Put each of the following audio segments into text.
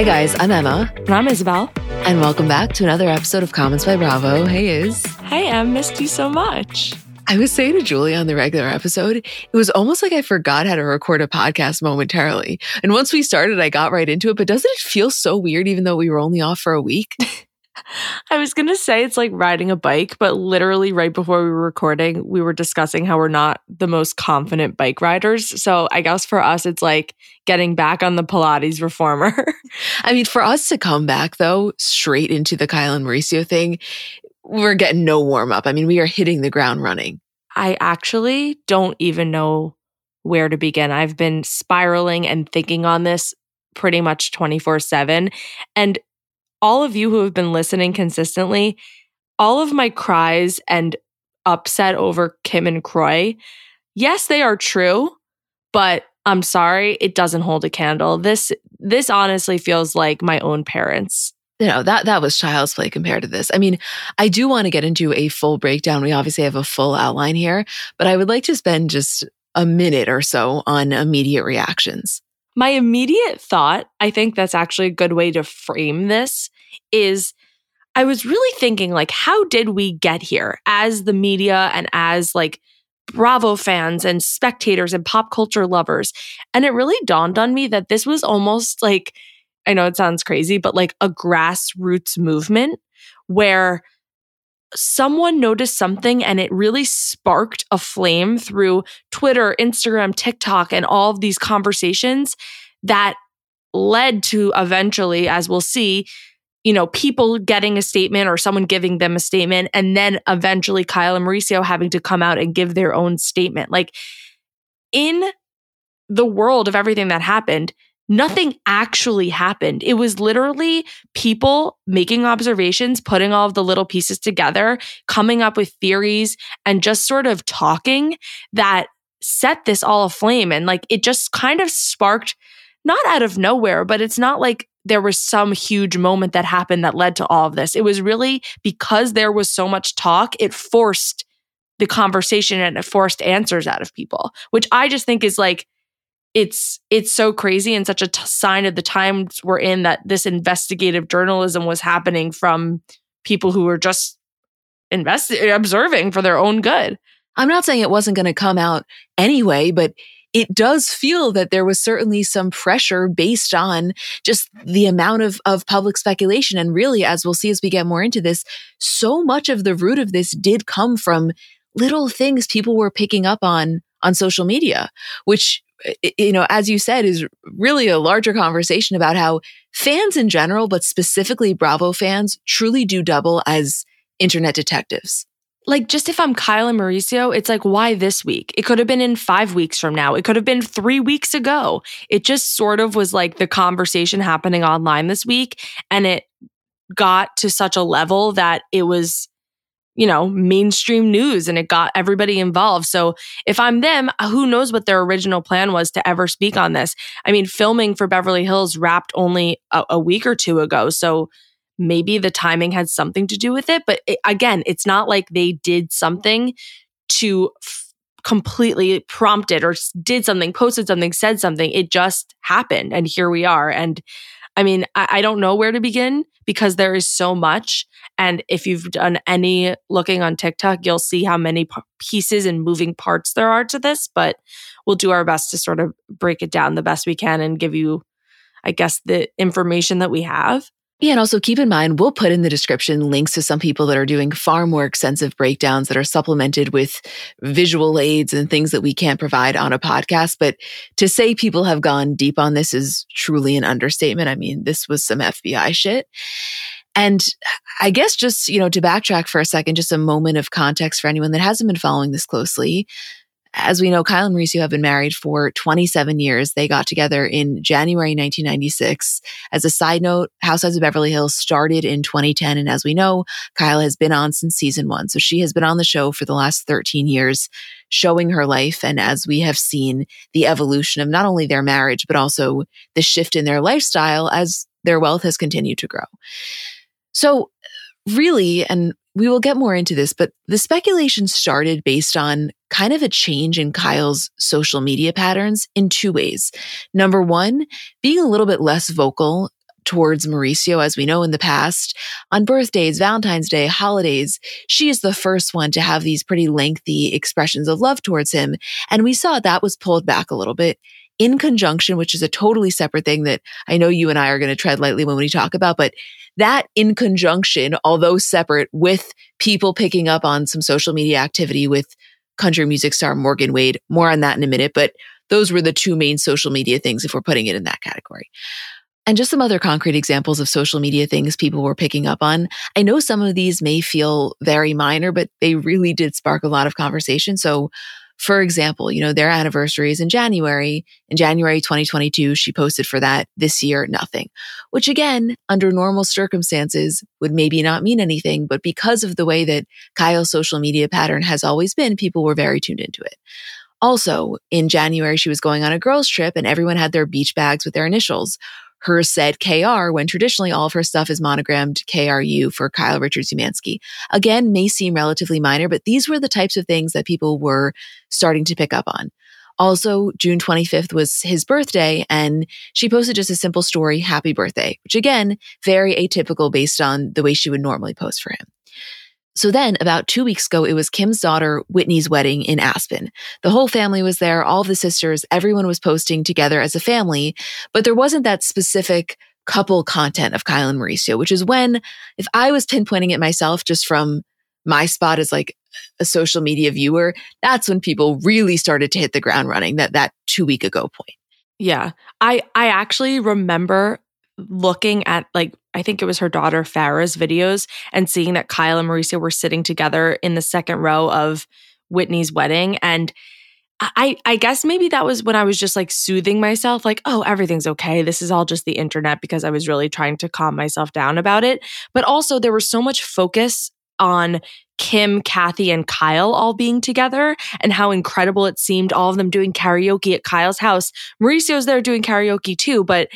Hi, guys. I'm Emma. And I'm Isabel. And welcome back to another episode of Comments by Bravo. Hey, Iz. Hey, Em. Missed you so much. I was saying to Julie on the regular episode, it was almost like I forgot how to record a podcast momentarily. And once we started, I got right into it. But doesn't it feel so weird, even though we were only off for a week? I was going to say it's like riding a bike, but literally right before we were recording, we were discussing how we're not the most confident bike riders. So I guess for us, it's like getting back on the Pilates reformer. I mean, for us to come back though, straight into the Kyle and Mauricio thing, we're getting no warm up. I mean, we are hitting the ground running. I actually don't even know where to begin. I've been spiraling and thinking on this pretty much 24 7. And all of you who have been listening consistently, all of my cries and upset over Kim and Kroy, yes, they are true, but I'm sorry, it doesn't hold a candle. This this honestly feels like my own parents. You know, that that was child's play compared to this. I mean, I do want to get into a full breakdown. We obviously have a full outline here, but I would like to spend just a minute or so on immediate reactions. My immediate thought, I think that's actually a good way to frame this, is I was really thinking, like, how did we get here as the media and as like Bravo fans and spectators and pop culture lovers? And it really dawned on me that this was almost like, I know it sounds crazy, but like a grassroots movement where someone noticed something and it really sparked a flame through Twitter, Instagram, TikTok, and all of these conversations that led to eventually, as we'll see, you know, people getting a statement or someone giving them a statement, and then eventually Kyle and Mauricio having to come out and give their own statement. Like in the world of everything that happened, nothing actually happened. It was literally people making observations, putting all of the little pieces together, coming up with theories, and just sort of talking that set this all aflame. And like it just kind of sparked, not out of nowhere, but it's not like there was some huge moment that happened that led to all of this. It was really because there was so much talk, it forced the conversation and it forced answers out of people, which I just think is like, it's it's so crazy and such a t- sign of the times we're in that this investigative journalism was happening from people who were just investing observing for their own good. I'm not saying it wasn't going to come out anyway, but it does feel that there was certainly some pressure based on just the amount of, of public speculation. And really, as we'll see as we get more into this, so much of the root of this did come from little things people were picking up on on social media, which you know, as you said, is really a larger conversation about how fans in general, but specifically Bravo fans, truly do double as internet detectives. Like, just if I'm Kyle and Mauricio, it's like, why this week? It could have been in five weeks from now. It could have been three weeks ago. It just sort of was like the conversation happening online this week. And it got to such a level that it was you know, mainstream news and it got everybody involved. So if I'm them, uh, who knows what their original plan was to ever speak on this? I mean, filming for Beverly Hills wrapped only a, a week or two ago. So maybe the timing had something to do with it. But it, again, it's not like they did something to f- completely it or did something, posted something, said something. It just happened. And here we are. And I mean, I, I, don't know where to begin because there is so much. And if you've done any looking on TikTok, you'll see how many pieces and moving parts there are to this. But we'll do our best to sort of break it down the best we can and give you, I guess, the information that we have. Yeah, and also keep in mind, we'll put in the description links to some people that are doing far more extensive breakdowns that are supplemented with visual aids and things that we can't provide on a podcast. But to say people have gone deep on this is truly an understatement. I mean, this was some FBI shit. And I guess just, you know, to backtrack for a second, just a moment of context for anyone that hasn't been following this closely. As we know, Kyle and Mauricio have been married for 27 years. They got together in January 1996. As a side note, Housewives of Beverly Hills started in 2010. And as we know, Kyle has been on since season one. So she has been on the show for the last 13 years, showing her life. And as we have seen the evolution of not only their marriage, but also the shift in their lifestyle as their wealth has continued to grow. So really, and we will get more into this, but the speculation started based on kind of a change in Kyle's social media patterns in two ways. Number one, being a little bit less vocal towards Mauricio, as we know in the past. On birthdays, Valentine's Day, holidays, she is the first one to have these pretty lengthy expressions of love towards him. And we saw that was pulled back a little bit in conjunction, which is a totally separate thing that I know you and I are going to tread lightly when we talk about, but that in conjunction, although separate with people picking up on some social media activity with country music star Morgan Wade. More on that in a minute, but those were the two main social media things if we're putting it in that category. And just some other concrete examples of social media things people were picking up on. I know some of these may feel very minor, but they really did spark a lot of conversation. So for example, you know, their anniversary is in January. In January 2022, she posted for that. This year, nothing, which again, under normal circumstances would maybe not mean anything. But because of the way that Kyle's social media pattern has always been, people were very tuned into it. Also, in January, she was going on a girls' trip and everyone had their beach bags with their initials her said KR when traditionally all of her stuff is monogrammed KRU for Kyle Richards Umansky. Again, may seem relatively minor, but these were the types of things that people were starting to pick up on. Also, June 25th was his birthday, and she posted just a simple story, happy birthday, which again, very atypical based on the way she would normally post for him. So then, about two weeks ago, it was Kim's daughter, Whitney's wedding in Aspen. The whole family was there, all the sisters, everyone was posting together as a family, but there wasn't that specific couple content of Kyle and Mauricio, which is when, if I was pinpointing it myself just from my spot as like a social media viewer, that's when people really started to hit the ground running, that, that two week ago point. Yeah. I, I actually remember looking at like I think it was her daughter Farrah's videos and seeing that Kyle and Mauricio were sitting together in the second row of Whitney's wedding. And I I guess maybe that was when I was just like soothing myself like oh everything's okay. This is all just the internet because I was really trying to calm myself down about it. But also there was so much focus on Kim, Kathy, and Kyle all being together and how incredible it seemed, all of them doing karaoke at Kyle's house. Mauricio's there doing karaoke too, but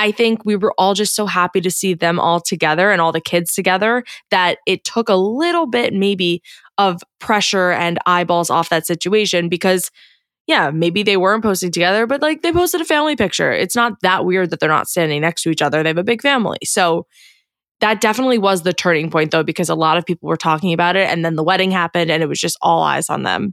I think we were all just so happy to see them all together and all the kids together that it took a little bit maybe of pressure and eyeballs off that situation because yeah, maybe they weren't posting together, but like they posted a family picture. It's not that weird that they're not standing next to each other. They have a big family. So that definitely was the turning point though, because a lot of people were talking about it and then the wedding happened and it was just all eyes on them.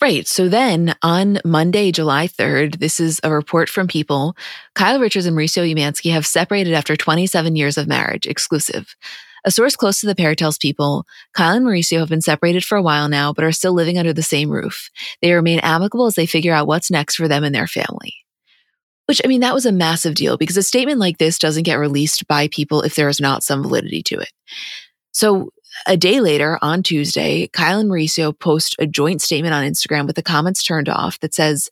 Right. So then on Monday, July 3rd, this is a report from People. Kyle Richards and Mauricio Umansky have separated after 27 years of marriage, exclusive. A source close to the pair tells People Kyle and Mauricio have been separated for a while now, but are still living under the same roof. They remain amicable as they figure out what's next for them and their family. Which, I mean, that was a massive deal because a statement like this doesn't get released by people if there is not some validity to it. So a day later, on Tuesday, Kyle and Mauricio post a joint statement on Instagram with the comments turned off that says,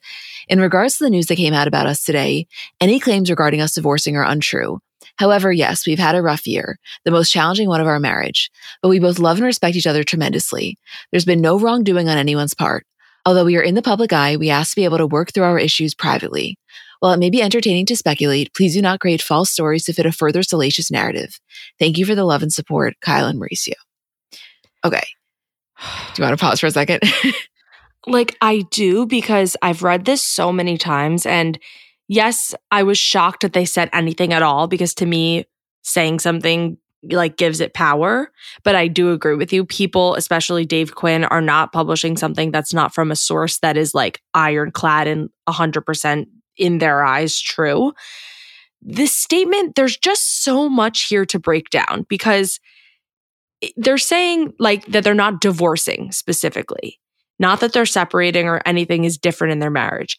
In regards to the news that came out about us today, any claims regarding us divorcing are untrue. However, yes, we've had a rough year, the most challenging one of our marriage, but we both love and respect each other tremendously. There's been no wrongdoing on anyone's part. Although we are in the public eye, we ask to be able to work through our issues privately. While it may be entertaining to speculate, please do not create false stories to fit a further salacious narrative. Thank you for the love and support, Kyle and Mauricio. Okay. Do you want to pause for a second? Like, I do because I've read this so many times. And yes, I was shocked that they said anything at all because to me, saying something like gives it power. But I do agree with you. People, especially Dave Quinn, are not publishing something that's not from a source that is like ironclad and 100% in their eyes true. This statement, there's just so much here to break down because they're saying like that they're not divorcing specifically, not that they're separating or anything is different in their marriage.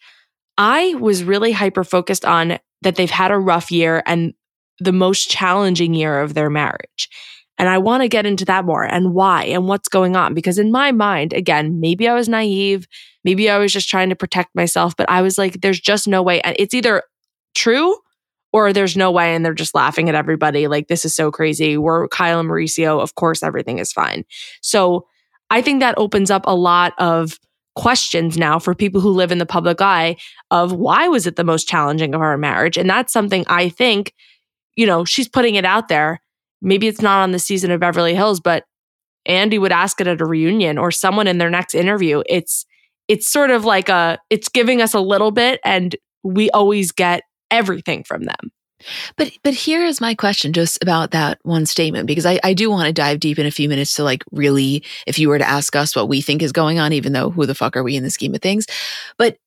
I was really hyper focused on that they've had a rough year and the most challenging year of their marriage. And I want to get into that more and why and what's going on. Because in my mind, again, maybe I was naive. Maybe I was just trying to protect myself, but I was like, there's just no way. And it's either true or there's no way. And they're just laughing at everybody. Like, this is so crazy. We're Kyle and Mauricio. Of course, everything is fine. So I think that opens up a lot of questions now for people who live in the public eye of why was it the most challenging of our marriage? And that's something I think you know, she's putting it out there. Maybe it's not on the season of Beverly Hills, but Andy would ask it at a reunion or someone in their next interview. It's it's sort of like a it's giving us a little bit and we always get everything from them. But but here is my question just about that one statement because I, I do want to dive deep in a few minutes to like really if you were to ask us what we think is going on, even though who the fuck are we in the scheme of things. But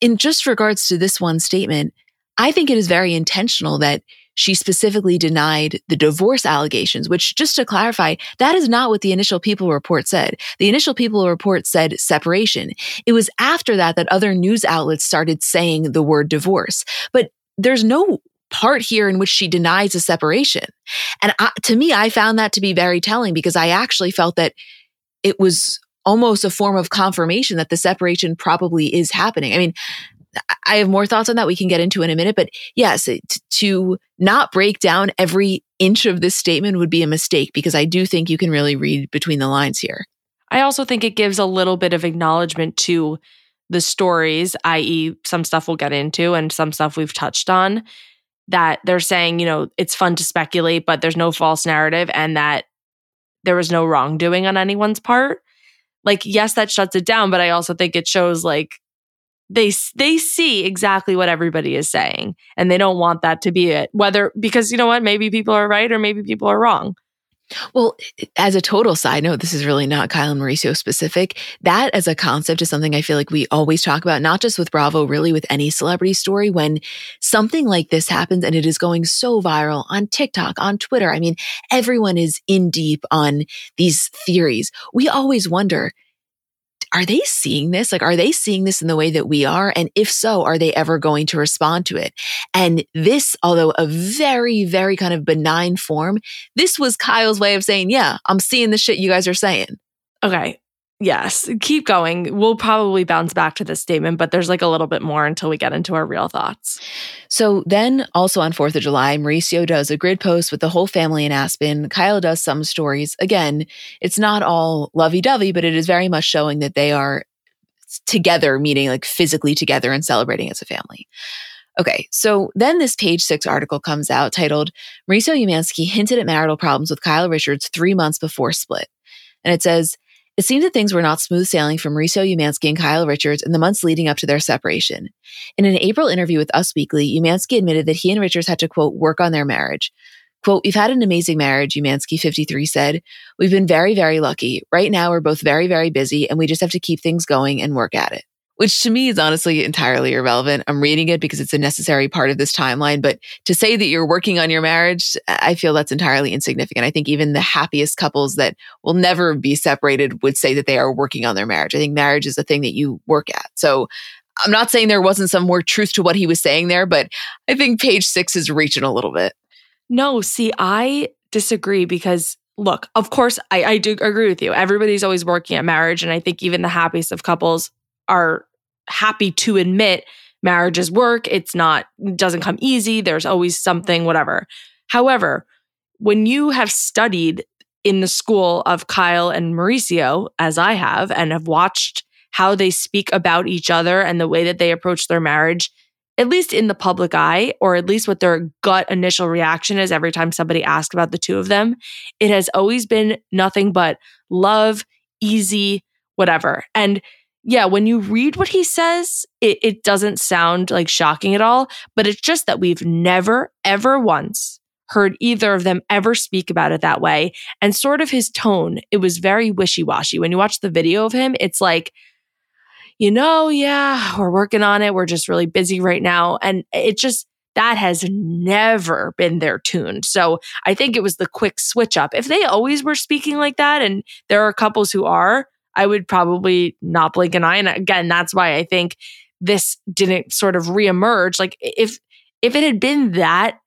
in just regards to this one statement, I think it is very intentional that she specifically denied the divorce allegations, which just to clarify, that is not what the initial people report said. The initial people report said separation. It was after that that other news outlets started saying the word divorce. But there's no part here in which she denies a separation. And I, to me, I found that to be very telling because I actually felt that it was almost a form of confirmation that the separation probably is happening. I mean, I have more thoughts on that we can get into in a minute. But yes, to not break down every inch of this statement would be a mistake because I do think you can really read between the lines here. I also think it gives a little bit of acknowledgement to the stories, i.e., some stuff we'll get into and some stuff we've touched on, that they're saying, you know, it's fun to speculate, but there's no false narrative and that there was no wrongdoing on anyone's part. Like, yes, that shuts it down, but I also think it shows like they they see exactly what everybody is saying and they don't want that to be it whether because you know what maybe people are right or maybe people are wrong well, as a total side note, this is really not Kyle and Mauricio specific. That as a concept is something I feel like we always talk about, not just with Bravo, really with any celebrity story. When something like this happens and it is going so viral on TikTok, on Twitter, I mean, everyone is in deep on these theories. We always wonder, are they seeing this? Like, are they seeing this in the way that we are? And if so, are they ever going to respond to it? And this, although a very, very kind of benign form, this was Kyle's way of saying, yeah, I'm seeing the shit you guys are saying. Okay. Yes, keep going. We'll probably bounce back to this statement, but there's like a little bit more until we get into our real thoughts. So then, also on 4th of July, Mauricio does a grid post with the whole family in Aspen. Kyle does some stories. Again, it's not all lovey dovey, but it is very much showing that they are together, meaning like physically together and celebrating as a family. Okay, so then this page six article comes out titled Mauricio Umansky hinted at marital problems with Kyle Richards three months before split. And it says, it seemed that things were not smooth sailing for Mauricio Umansky and Kyle Richards in the months leading up to their separation. In an April interview with Us Weekly, Umansky admitted that he and Richards had to, quote, work on their marriage. Quote, we've had an amazing marriage, Umansky 53 said. We've been very, very lucky. Right now, we're both very, very busy and we just have to keep things going and work at it which to me is honestly entirely irrelevant. I'm reading it because it's a necessary part of this timeline. But to say that you're working on your marriage, I feel that's entirely insignificant. I think even the happiest couples that will never be separated would say that they are working on their marriage. I think marriage is a thing that you work at. So I'm not saying there wasn't some more truth to what he was saying there, but I think page six is reaching a little bit. No, see, I disagree because look, of course, I, I do agree with you. Everybody's always working at marriage. And I think even the happiest of couples are happy to admit marriage is work. It's not, it doesn't come easy. There's always something, whatever. However, when you have studied in the school of Kyle and Mauricio, as I have, and have watched how they speak about each other and the way that they approach their marriage, at least in the public eye, or at least what their gut initial reaction is every time somebody asks about the two of them, it has always been nothing but love, easy, whatever. And yeah, when you read what he says, it, it doesn't sound like shocking at all, but it's just that we've never, ever once heard either of them ever speak about it that way. And sort of his tone, it was very wishy washy. When you watch the video of him, it's like, you know, yeah, we're working on it. We're just really busy right now. And it just, that has never been their tune. So I think it was the quick switch up. If they always were speaking like that, and there are couples who are, I would probably not blink an eye. And again, that's why I think this didn't sort of reemerge. Like if if it had been that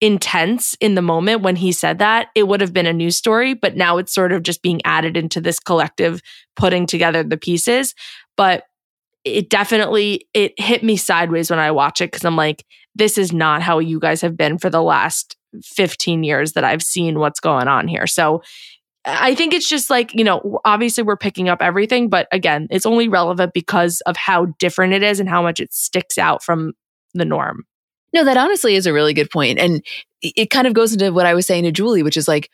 intense in the moment when he said that, it would have been a news story. But now it's sort of just being added into this collective putting together the pieces. But it definitely it hit me sideways when I watch it because I'm like, this is not how you guys have been for the last 15 years that I've seen what's going on here. So I think it's just like, you know, obviously we're picking up everything, but again, it's only relevant because of how different it is and how much it sticks out from the norm. No, that honestly is a really good point. And it kind of goes into what I was saying to Julie, which is like,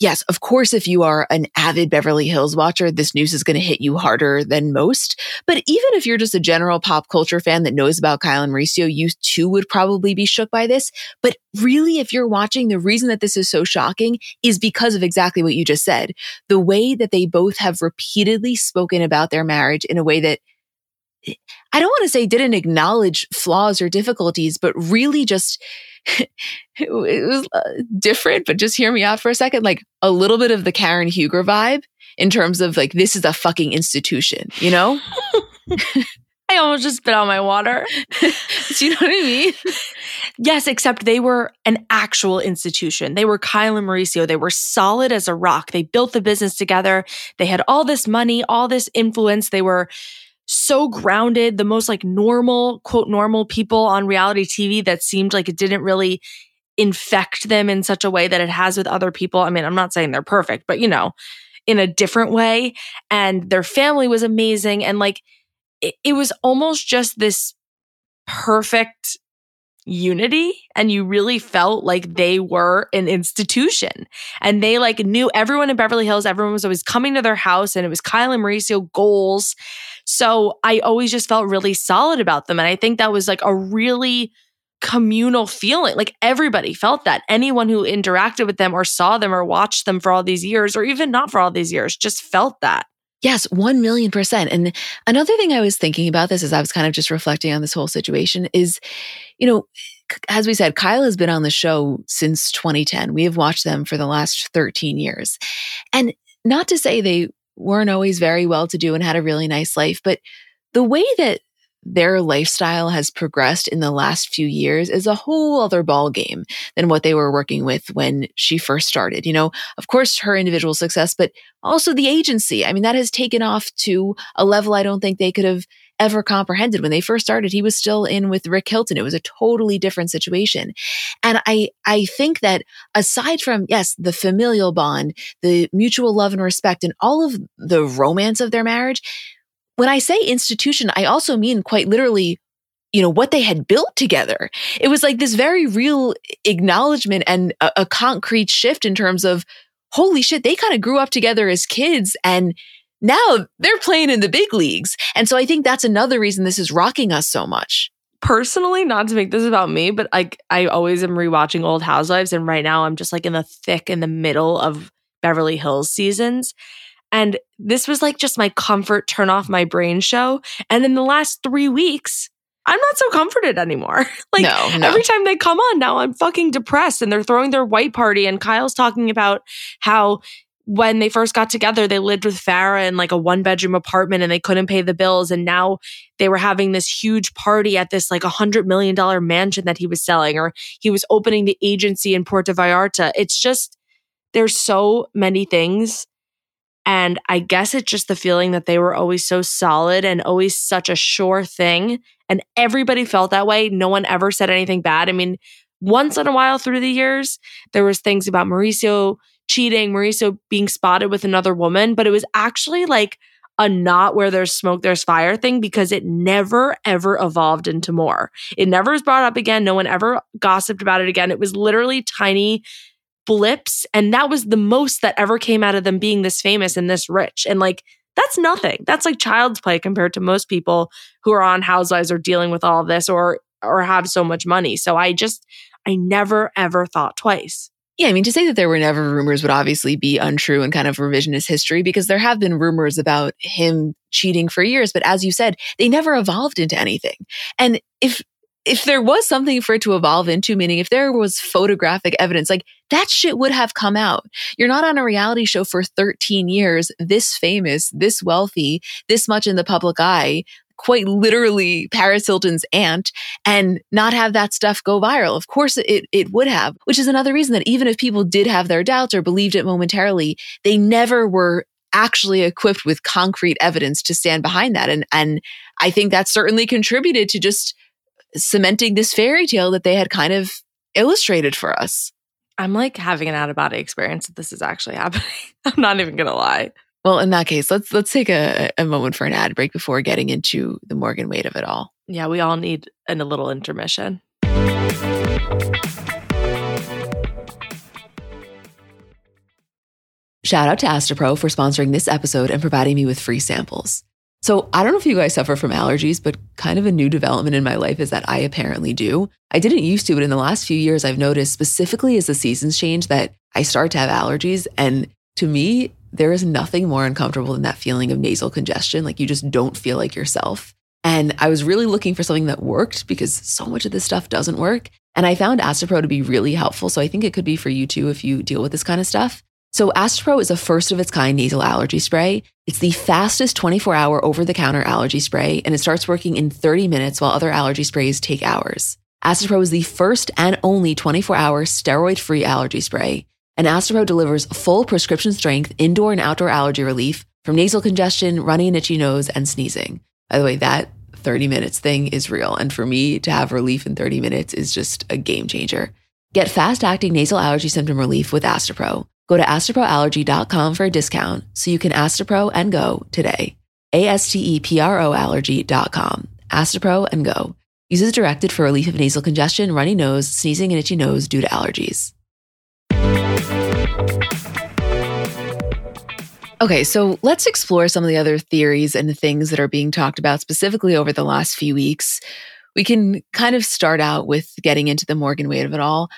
yes, of course, if you are an avid Beverly Hills watcher, this news is going to hit you harder than most. But even if you're just a general pop culture fan that knows about Kyle and Mauricio, you too would probably be shook by this. But really, if you're watching, the reason that this is so shocking is because of exactly what you just said. The way that they both have repeatedly spoken about their marriage in a way that eh, I don't want to say didn't acknowledge flaws or difficulties, but really just it was uh, different, but just hear me out for a second. Like a little bit of the Karen Huger vibe in terms of like, this is a fucking institution, you know? I almost just spit out my water. Do you know what I mean? yes, except they were an actual institution. They were Kyle and Mauricio. They were solid as a rock. They built the business together. They had all this money, all this influence. They were so grounded, the most like normal, quote, normal people on reality TV that seemed like it didn't really infect them in such a way that it has with other people. I mean, I'm not saying they're perfect, but you know, in a different way. And their family was amazing. And like, it, it was almost just this perfect unity and you really felt like they were an institution and they like knew everyone in Beverly Hills everyone was always coming to their house and it was Kyle and Mauricio goals so I always just felt really solid about them and I think that was like a really communal feeling like everybody felt that anyone who interacted with them or saw them or watched them for all these years or even not for all these years just felt that Yes, 1 million percent. And another thing I was thinking about this as I was kind of just reflecting on this whole situation is, you know, as we said, Kyle has been on the show since 2010. We have watched them for the last 13 years. And not to say they weren't always very well to do and had a really nice life, but the way that their lifestyle has progressed in the last few years is a whole other ball game than what they were working with when she first started. You know, of course, her individual success, but also the agency. I mean, that has taken off to a level I don't think they could have ever comprehended. When they first started, he was still in with Rick Hilton. It was a totally different situation. And I, I think that aside from, yes, the familial bond, the mutual love and respect, and all of the romance of their marriage, when I say institution, I also mean quite literally you know what they had built together it was like this very real acknowledgement and a, a concrete shift in terms of holy shit they kind of grew up together as kids and now they're playing in the big leagues and so i think that's another reason this is rocking us so much personally not to make this about me but like i always am rewatching old housewives and right now i'm just like in the thick in the middle of beverly hills seasons and this was like just my comfort turn off my brain show. And in the last three weeks, I'm not so comforted anymore. like no, no. every time they come on now, I'm fucking depressed and they're throwing their white party. And Kyle's talking about how when they first got together, they lived with Farrah in like a one bedroom apartment and they couldn't pay the bills. And now they were having this huge party at this like a hundred million dollar mansion that he was selling, or he was opening the agency in Puerto Vallarta. It's just, there's so many things and I guess it's just the feeling that they were always so solid and always such a sure thing. And everybody felt that way. No one ever said anything bad. I mean, once in a while through the years, there was things about Mauricio cheating, Mauricio being spotted with another woman, but it was actually like a not where there's smoke, there's fire thing because it never ever evolved into more. It never was brought up again. No one ever gossiped about it again. It was literally tiny blips. And that was the most that ever came out of them being this famous and this rich. And like, That's nothing. That's like child's play compared to most people who are on housewives or dealing with all this or or have so much money. So I just I never ever thought twice. Yeah, I mean, to say that there were never rumors would obviously be untrue and kind of revisionist history because there have been rumors about him cheating for years. But as you said, they never evolved into anything. And if if there was something for it to evolve into, meaning if there was photographic evidence, like that shit would have come out. You're not on a reality show for 13 years, this famous, this wealthy, this much in the public eye, quite literally Paris Hilton's aunt and not have that stuff go viral. Of course it, it would have, which is another reason that even if people did have their doubts or believed it momentarily, they never were actually equipped with concrete evidence to stand behind that. And, and I think that certainly contributed to just cementing this fairy tale that they had kind of illustrated for us. I'm like having an out of body experience that this is actually happening. I'm not even going to lie. Well, in that case, let's let's take a, a moment for an ad break before getting into the Morgan Wade of it all. Yeah, we all need an, a little intermission. Shout out to Astepro for sponsoring this episode and providing me with free samples. So, I don't know if you guys suffer from allergies, but kind of a new development in my life is that I apparently do. I didn't used to, but in the last few years, I've noticed specifically as the seasons change that I start to have allergies. And to me, there is nothing more uncomfortable than that feeling of nasal congestion. Like you just don't feel like yourself. And I was really looking for something that worked because so much of this stuff doesn't work. And I found Astepro to be really helpful. So I think it could be for you too if you deal with this kind of stuff. So Astepro is a first of its kind nasal allergy spray. It's the fastest 24 hour over the counter allergy spray, and it starts working in 30 minutes while other allergy sprays take hours. Astepro is the first and only 24 hour steroid free allergy spray. And Astepro delivers full prescription strength indoor and outdoor allergy relief from nasal congestion, runny and itchy nose, and sneezing. By the way, that 30 minutes thing is real. And for me to have relief in 30 minutes is just a game changer. Get fast acting nasal allergy symptom relief with Astepro. Go to asteproallergy.com for a discount so you can Astepro and go today. A S T E P R O allergy.com. Astepro and go. Uses directed for relief of nasal congestion, runny nose, sneezing, and itchy nose due to allergies. Okay, so let's explore some of the other theories and things that are being talked about specifically over the last few weeks. We can kind of start out with getting into the Morgan Wade of it all.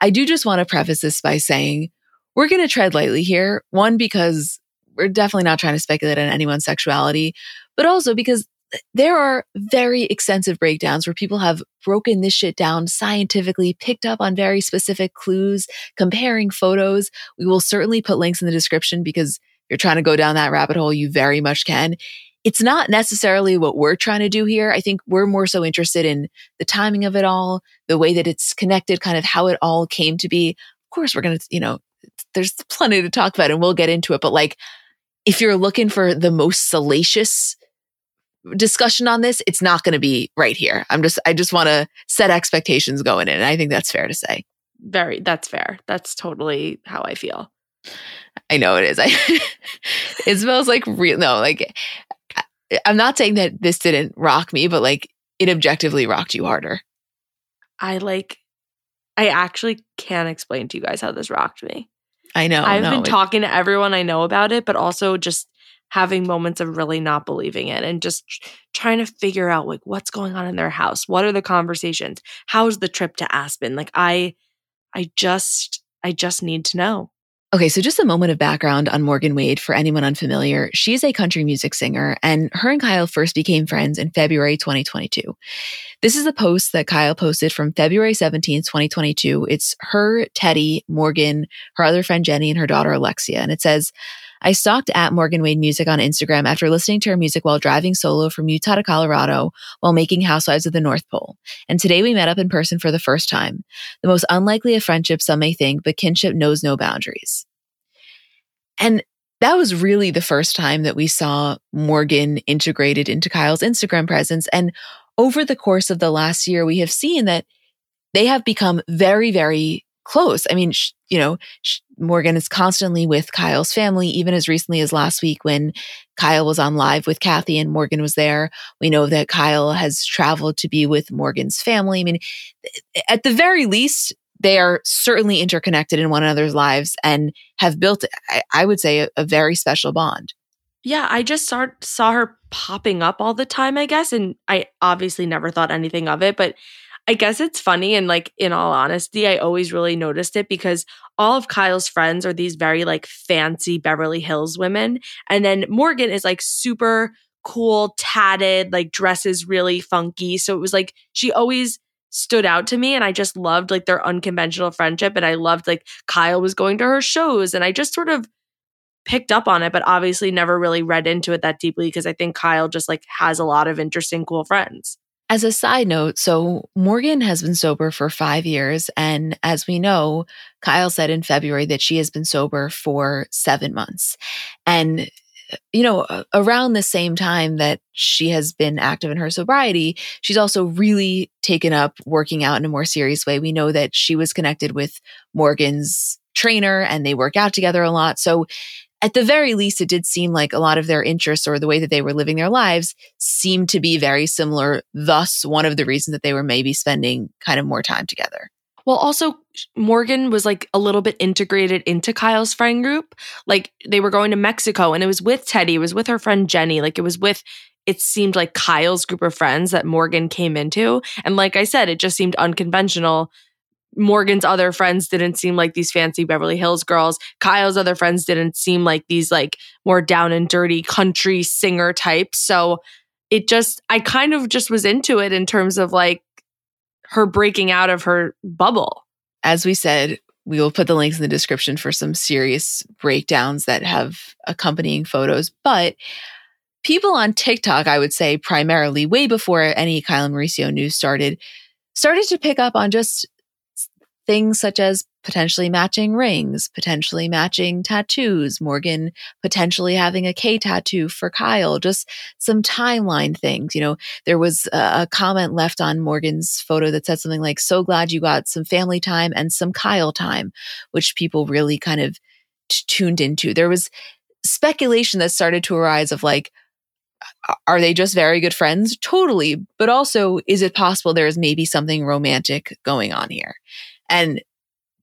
I do just want to preface this by saying we're going to tread lightly here. One, because we're definitely not trying to speculate on anyone's sexuality, but also because there are very extensive breakdowns where people have broken this shit down scientifically, picked up on very specific clues, comparing photos. We will certainly put links in the description because you're trying to go down that rabbit hole, you very much can. It's not necessarily what we're trying to do here. I think we're more so interested in the timing of it all, the way that it's connected, kind of how it all came to be. Of course, we're going to, you know, there's plenty to talk about and we'll get into it. But like, if you're looking for the most salacious discussion on this, it's not going to be right here. I'm just, I just want to set expectations going in. And I think that's fair to say. Very, that's fair. That's totally how I feel. I know it is. I, it smells like real, no, like, I'm not saying that this didn't rock me, but like it objectively rocked you harder. I like, I actually can't explain to you guys how this rocked me. I know. I've no, been it, talking to everyone I know about it, but also just having moments of really not believing it and just trying to figure out like what's going on in their house. What are the conversations? How's the trip to Aspen? Like I I just I just need to know. Okay, so just a moment of background on Morgan Wade for anyone unfamiliar. She's a country music singer, and her and Kyle first became friends in February 2022. This is a post that Kyle posted from February 17, 2022. It's her, Teddi, Morgan, her other friend Jenny, and her daughter Alexia. And it says, I stalked at Morgan Wade Music on Instagram after listening to her music while driving solo from Utah to Colorado while making Housewives of the North Pole. And today we met up in person for the first time. The most unlikely of friendships, some may think, but kinship knows no boundaries. And that was really the first time that we saw Morgan integrated into Kyle's Instagram presence. And over the course of the last year, we have seen that they have become very, very close. I mean, sh- you know, Morgan is constantly with Kyle's family, even as recently as last week when Kyle was on live with Kathy and Morgan was there. We know that Kyle has traveled to be with Morgan's family. I mean, at the very least, they are certainly interconnected in one another's lives and have built, I, I would say, a, a very special bond. Yeah, I just saw saw her popping up all the time, I guess, and I obviously never thought anything of it, but I guess it's funny and like in all honesty, I always really noticed it because all of Kyle's friends are these very like fancy Beverly Hills women and then Morgan is like super cool, tatted, like dresses really funky. So it was like she always stood out to me and I just loved like their unconventional friendship and I loved like Kyle was going to her shows and I just sort of picked up on it but obviously never really read into it that deeply because I think Kyle just like has a lot of interesting cool friends. As a side note, so Morgan has been sober for five years. And as we know, Kyle said in February that she has been sober for seven months. And you know, around the same time that she has been active in her sobriety, she's also really taken up working out in a more serious way. We know that she was connected with Morgan's trainer and they work out together a lot. So at the very least, it did seem like a lot of their interests or the way that they were living their lives seemed to be very similar. Thus, one of the reasons that they were maybe spending kind of more time together. Well, also, Morgan was like a little bit integrated into Kyle's friend group. Like they were going to Mexico and it was with Teddi, it was with her friend Jenny, like it was with it seemed like Kyle's group of friends that Morgan came into. And like I said, it just seemed unconventional Morgan's other friends didn't seem like these fancy Beverly Hills girls. Kyle's other friends didn't seem like these like more down and dirty country singer types. So it just, I kind of just was into it in terms of like her breaking out of her bubble. As we said, we will put the links in the description for some serious breakdowns that have accompanying photos. But people on TikTok, I would say primarily way before any Kyle Mauricio news started, started to pick up on just things such as potentially matching rings, potentially matching tattoos, Morgan potentially having a K tattoo for Kyle, just some timeline things. You know, there was a, comment left on Morgan's photo that said something like, so glad you got some family time and some Kyle time, which people really kind of t- tuned into. There was speculation that started to arise of like, are they just very good friends? Totally. But also, is it possible there is maybe something romantic going on here? And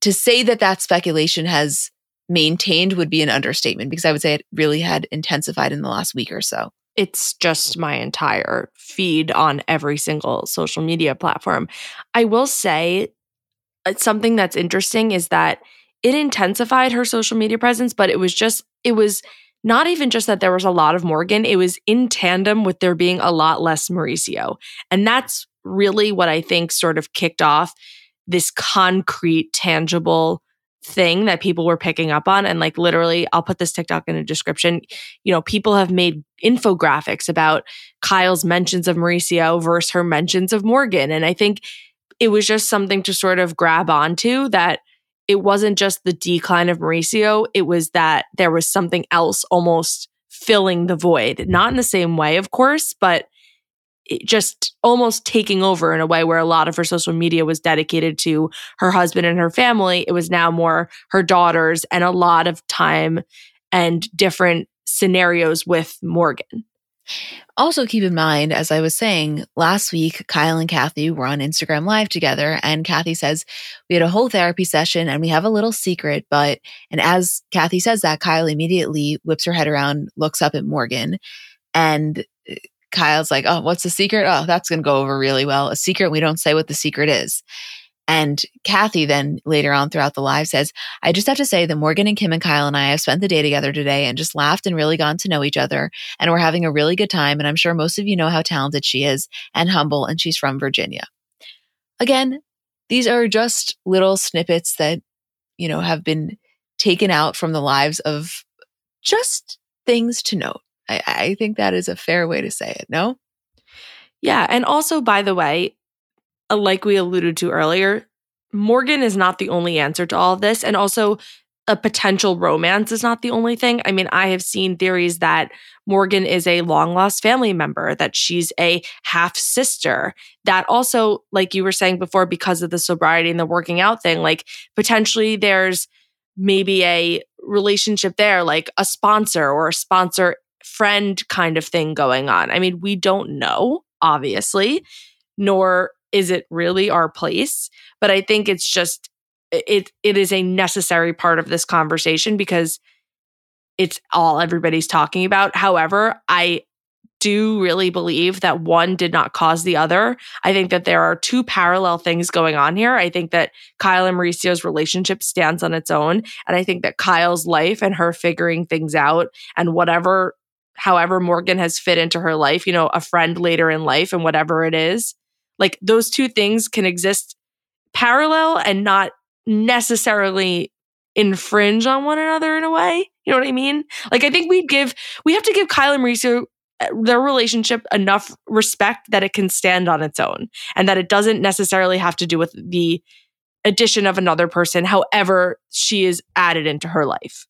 to say that that speculation has maintained would be an understatement because I would say it really had intensified in the last week or so. It's just my entire feed on every single social media platform. I will say uh, something that's interesting is that it intensified her social media presence, but it was just, it was not even just that there was a lot of Morgan, it was in tandem with there being a lot less Mauricio. And that's really what I think sort of kicked off this concrete, tangible thing that people were picking up on. And like literally, I'll put this TikTok in a description. You know, people have made infographics about Kyle's mentions of Mauricio versus her mentions of Morgan. And I think it was just something to sort of grab onto that it wasn't just the decline of Mauricio, it was that there was something else almost filling the void. Not in the same way, of course, but just almost taking over in a way where a lot of her social media was dedicated to her husband and her family. It was now more her daughters and a lot of time and different scenarios with Morgan. Also, keep in mind, as I was saying, last week, Kyle and Kathy were on Instagram Live together, and Kathy says, We had a whole therapy session and we have a little secret. But, and as Kathy says that, Kyle immediately whips her head around, looks up at Morgan, and uh, Kyle's like, oh, what's the secret? Oh, that's going to go over really well. A secret, we don't say what the secret is. And Kathy then later on throughout the live says, I just have to say that Morgan and Kim and Kyle and I have spent the day together today and just laughed and really gotten to know each other. And we're having a really good time. And I'm sure most of you know how talented she is and humble. And she's from Virginia. Again, these are just little snippets that, you know, have been taken out from the lives of just things to note. I, I think that is a fair way to say it, no? Yeah. And also, by the way, uh, like we alluded to earlier, Morgan is not the only answer to all of this. And also, a potential romance is not the only thing. I mean, I have seen theories that Morgan is a long lost family member, that she's a half sister, that also, like you were saying before, because of the sobriety and the working out thing, like potentially there's maybe a relationship there, like a sponsor or a sponsor friend kind of thing going on. I mean, we don't know, obviously, nor is it really our place, but I think it's just it it is a necessary part of this conversation because it's all everybody's talking about. However, I do really believe that one did not cause the other. I think that there are two parallel things going on here. I think that Kyle and Mauricio's relationship stands on its own. And I think that Kyle's life and her figuring things out and whatever, however Morgan has fit into her life, you know, a friend later in life and whatever it is, like those two things can exist parallel and not necessarily infringe on one another in a way. You know what I mean? Like I think we give we have to give Kyle and Mauricio uh, their relationship enough respect that it can stand on its own and that it doesn't necessarily have to do with the addition of another person however she is added into her life.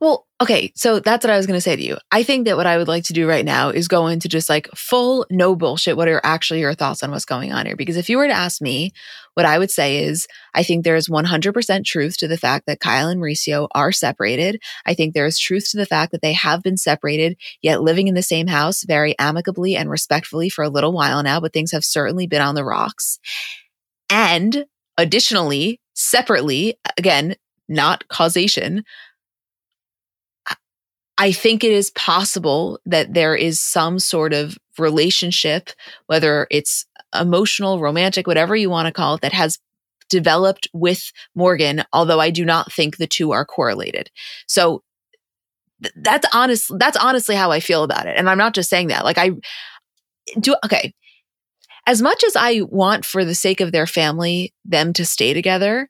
Well, okay, so that's what I was going to say to you. I think that what I would like to do right now is go into just like full no bullshit. What are actually your thoughts on what's going on here? Because if you were to ask me, what I would say is I think there is 100% truth to the fact that Kyle and Mauricio are separated. I think there is truth to the fact that they have been separated, yet living in the same house very amicably and respectfully for a little while now, but things have certainly been on the rocks. And additionally, separately, again, not causation, I think it is possible that there is some sort of relationship, whether it's emotional, romantic, whatever you want to call it, that has developed with Morgan, although I do not think the two are correlated. So th- that's honest that's honestly how I feel about it. And I'm not just saying that. Like I do okay. As much as I want for the sake of their family them to stay together,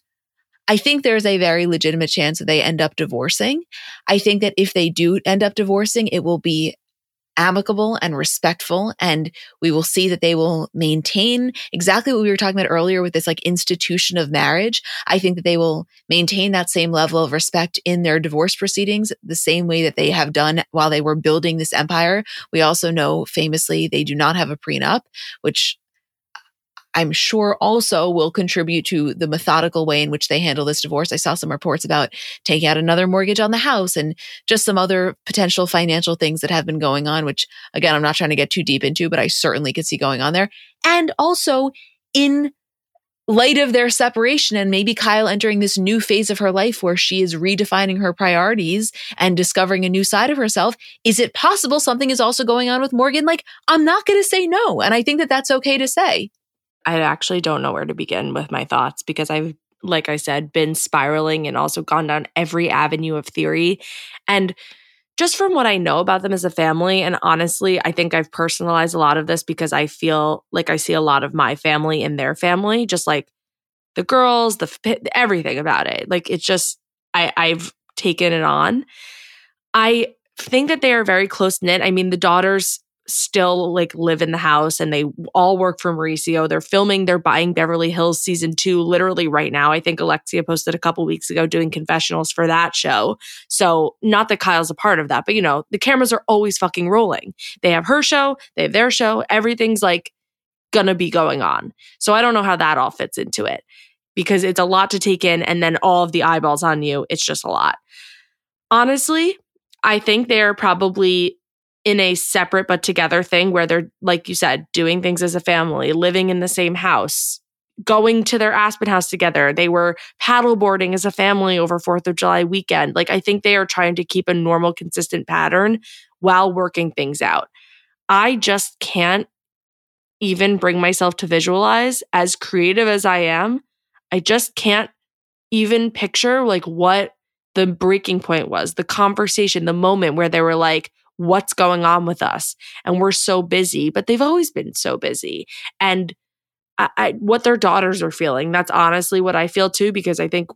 I think there's a very legitimate chance that they end up divorcing. I think that if they do end up divorcing, it will be amicable and respectful and we will see that they will maintain exactly what we were talking about earlier with this like institution of marriage i think that they will maintain that same level of respect in their divorce proceedings the same way that they have done while they were building this empire we also know famously they do not have a prenup which I'm sure also will contribute to the methodical way in which they handle this divorce. I saw some reports about taking out another mortgage on the house and just some other potential financial things that have been going on, which again, I'm not trying to get too deep into, but I certainly could see going on there. And also in light of their separation and maybe Kyle entering this new phase of her life where she is redefining her priorities and discovering a new side of herself, is it possible something is also going on with Morgan? Like, I'm not going to say no. And I think that that's okay to say. I actually don't know where to begin with my thoughts because I've, like I said, been spiraling and also gone down every avenue of theory. And just from what I know about them as a family, and honestly, I think I've personalized a lot of this because I feel like I see a lot of my family in their family, just like the girls, the everything about it. Like it's just, I, I've taken it on. I think that they are very close knit. I mean, the daughters still like live in the house and they all work for Mauricio. They're filming They're Buying Beverly Hills season two literally right now. I think Alexia posted a couple weeks ago doing confessionals for that show. So not that Kyle's a part of that, but you know, the cameras are always fucking rolling. They have her show, they have their show, everything's like gonna be going on. So I don't know how that all fits into it because it's a lot to take in and then all of the eyeballs on you. It's just a lot. Honestly, I think they're probably in a separate but together thing where they're, like you said, doing things as a family, living in the same house, going to their Aspen house together. They were paddleboarding as a family over 4th of July weekend. Like, I think they are trying to keep a normal, consistent pattern while working things out. I just can't even bring myself to visualize as creative as I am. I just can't even picture like what the breaking point was, the conversation, the moment where they were like, what's going on with us and we're so busy but they've always been so busy. And I, I, what their daughters are feeling that's honestly what i feel too because i think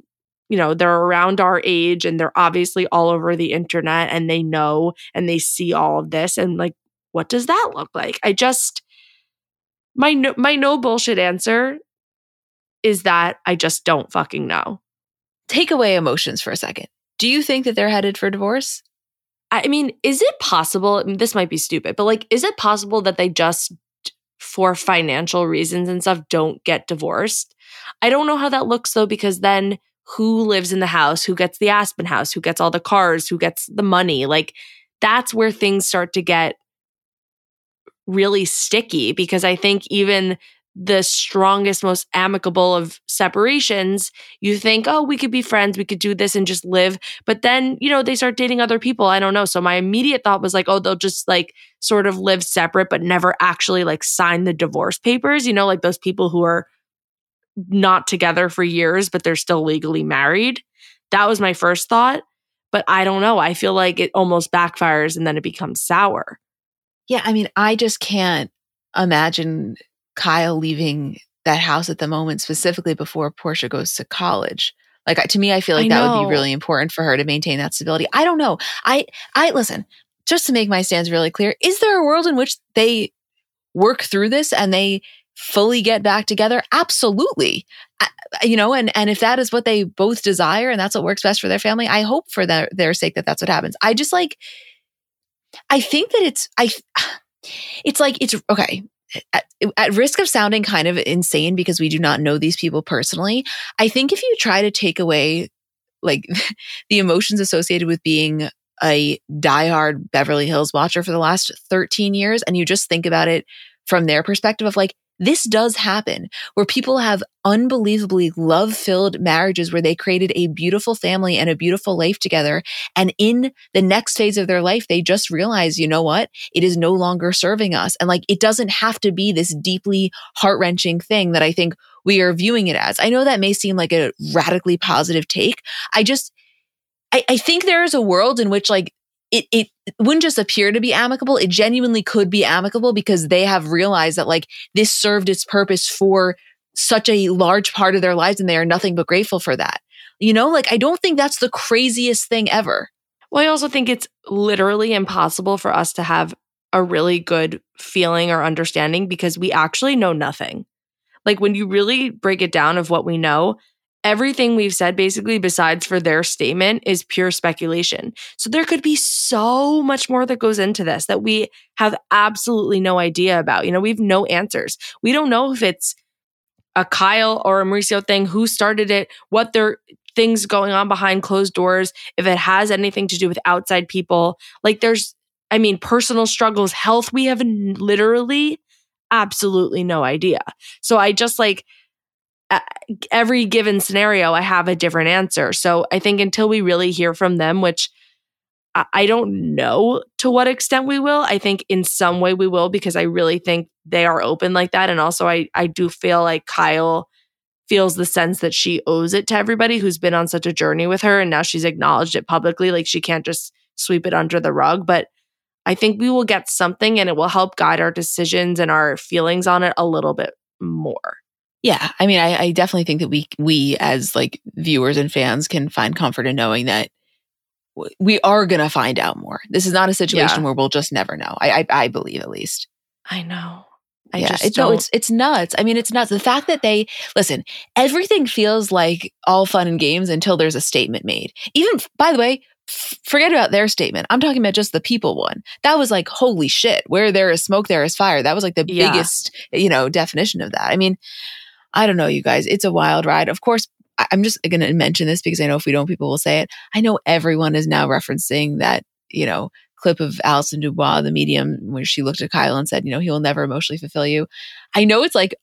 you know they're around our age and they're obviously all over the internet and they know and they see all of this and like what does that look like? I just my no, my no bullshit answer is that i just don't fucking know. Take away emotions for a second. Do you think that they're headed for divorce I mean, is it possible? This might be stupid, but like, is it possible that they just, for financial reasons and stuff, don't get divorced? I don't know how that looks though, because then who lives in the house? Who gets the Aspen house? Who gets all the cars? Who gets the money? Like, that's where things start to get really sticky because I think even the strongest, most amicable of separations, you think, oh, we could be friends, we could do this and just live. But then, you know, they start dating other people. I don't know. So my immediate thought was like, oh, they'll just like sort of live separate, but never actually like sign the divorce papers, you know, like those people who are not together for years, but they're still legally married. That was my first thought. But I don't know. I feel like it almost backfires and then it becomes sour. Yeah. I mean, I just can't imagine Kyle leaving that house at the moment, specifically before Portia goes to college. Like to me, I feel like I that would be really important for her to maintain that stability. I don't know. I I listen, just to make my stance really clear, is there a world in which they work through this and they fully get back together? Absolutely. I, you know, and and if that is what they both desire and that's what works best for their family, I hope for their their sake that that's what happens. I just like I think that it's I it's like it's okay at, at, risk of sounding kind of insane because we do not know these people personally, I think if you try to take away like the emotions associated with being a diehard Beverly Hills watcher for the last 13 years and you just think about it from their perspective of like, this does happen where people have unbelievably love filled marriages where they created a beautiful family and a beautiful life together. And in the next phase of their life, they just realize, you know what? It is no longer serving us. And like, it doesn't have to be this deeply heart wrenching thing that I think we are viewing it as. I know that may seem like a radically positive take. I just, I, I think there is a world in which like it, it wouldn't just appear to be amicable. It genuinely could be amicable because they have realized that like this served its purpose for such a large part of their lives and they are nothing but grateful for that. You know, like I don't think that's the craziest thing ever. Well, I also think it's literally impossible for us to have a really good feeling or understanding because we actually know nothing. Like when you really break it down of what we know, everything we've said basically besides for their statement is pure speculation. So there could be so much more that goes into this that we have absolutely no idea about. You know, we have no answers. We don't know if it's a Kyle or a Mauricio thing, who started it, what their things going on behind closed doors, if it has anything to do with outside people. Like there's I mean personal struggles, health, we have literally absolutely no idea. So I just like every given scenario, I have a different answer. So I think until we really hear from them, which I don't know to what extent we will, I think in some way we will because I really think they are open like that. And also, I, I do feel like Kyle feels the sense that she owes it to everybody who's been on such a journey with her. And now she's acknowledged it publicly. Like she can't just sweep it under the rug. But I think we will get something and it will help guide our decisions and our feelings on it a little bit more. Yeah, I mean, I, I definitely think that we we as like viewers and fans can find comfort in knowing that we are going to find out more. This is not a situation yeah. where we'll just never know. I, I, I believe at least. I know. I yeah, it's, no, it's it's nuts. I mean, it's nuts. The fact that they listen, everything feels like all fun and games until there's a statement made. Even by the way, f- forget about their statement. I'm talking about just the people one. That was like, holy shit! Where there is smoke, there is fire. That was like the yeah. biggest, you know, definition of that. I mean, I don't know, you guys. It's a wild ride. Of course, I'm just going to mention this because I know if we don't, people will say it. I know everyone is now referencing that, you know, clip of Allison DuBois, the medium, where she looked at Kyle and said, you know, he will never emotionally fulfill you. I know it's like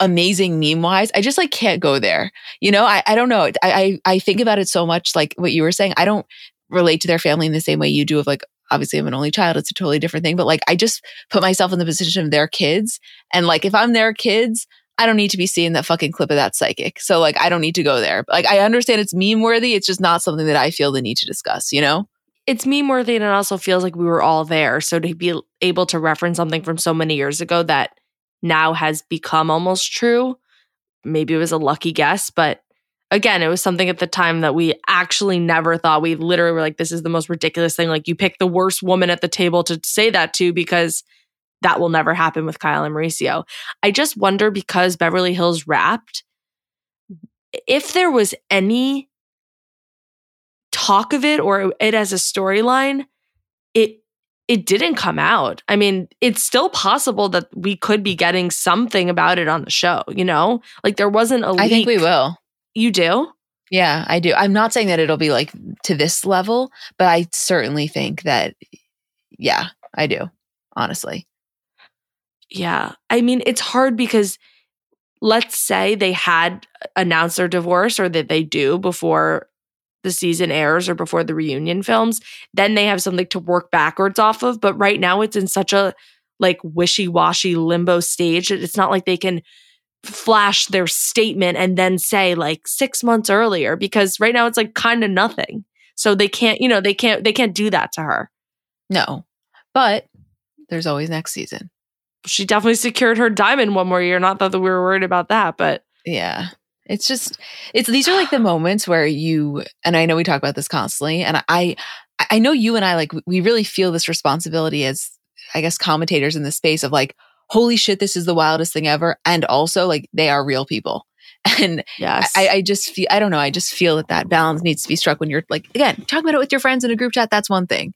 amazing meme wise. I just like can't go there. You know, I, I don't know. I, I, I think about it so much like what you were saying. I don't relate to their family in the same way you do of like, obviously I'm an only child. It's a totally different thing. But like, I just put myself in the position of their kids. And like, if I'm their kids, I don't need to be seeing that fucking clip of that psychic. So like I don't need to go there. Like I understand it's meme worthy. It's just not something that I feel the need to discuss, you know? It's meme worthy and it also feels like we were all there. So to be able to reference something from so many years ago that now has become almost true, maybe it was a lucky guess, but again, it was something at the time that we actually never thought. We literally were like, this is the most ridiculous thing. Like you pick the worst woman at the table to say that to because that will never happen with Kyle and Mauricio. I just wonder because Beverly Hills wrapped, if there was any talk of it or it as a storyline, it it didn't come out. I mean, it's still possible that we could be getting something about it on the show, you know? Like there wasn't a leak. I think we will. You do? Yeah, I do. I'm not saying that it'll be like to this level, but I certainly think that yeah, I do. Honestly. Yeah. I mean, it's hard because let's say they had announced their divorce or that they do before the season airs or before the reunion films, then they have something to work backwards off of. But right now it's in such a like wishy-washy limbo stage that it's not like they can flash their statement and then say like 6 months earlier because right now it's like kind of nothing. So they can't, you know, they can't they can't do that to her. No. But there's always next season. She definitely secured her diamond one more year. Not that we were worried about that, but yeah. It's just it's these are like the moments where you and I know we talk about this constantly and I I know you and I like we really feel this responsibility as I guess commentators in the space of like holy shit this is the wildest thing ever and also like they are real people. And yes. I, I just feel I don't know I just feel that that balance needs to be struck when you're like again talking about it with your friends in a group chat that's one thing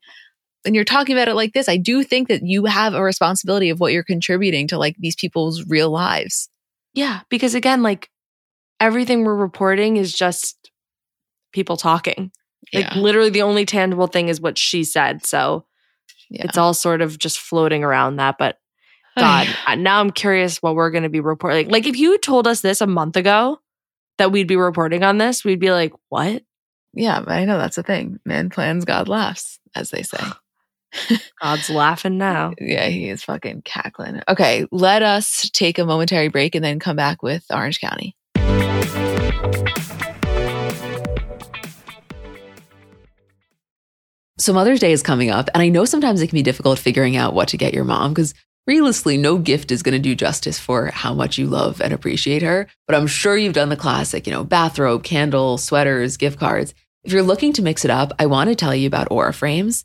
when you're talking about it like this, I do think that you have a responsibility of what you're contributing to like these people's real lives. Yeah, because again, like everything we're reporting is just people talking. Like Yeah. literally the only tangible thing is what she said. So Yeah. it's all sort of just floating around that. But God, now I'm curious what we're going to be reporting. Like if you told us this a month ago that we'd be reporting on this, we'd be like, what? yeah, I know that's the thing. Man plans, God laughs, as they say. God's laughing now. Yeah, he is fucking cackling. Okay, let us take a momentary break and then come back with Orange County. So Mother's Day is coming up, and I know sometimes it can be difficult figuring out what to get your mom because realistically, no gift is going to do justice for how much you love and appreciate her. But I'm sure you've done the classic, you know, bathrobe, candle, sweaters, gift cards. If you're looking to mix it up, I want to tell you about Aura Frames.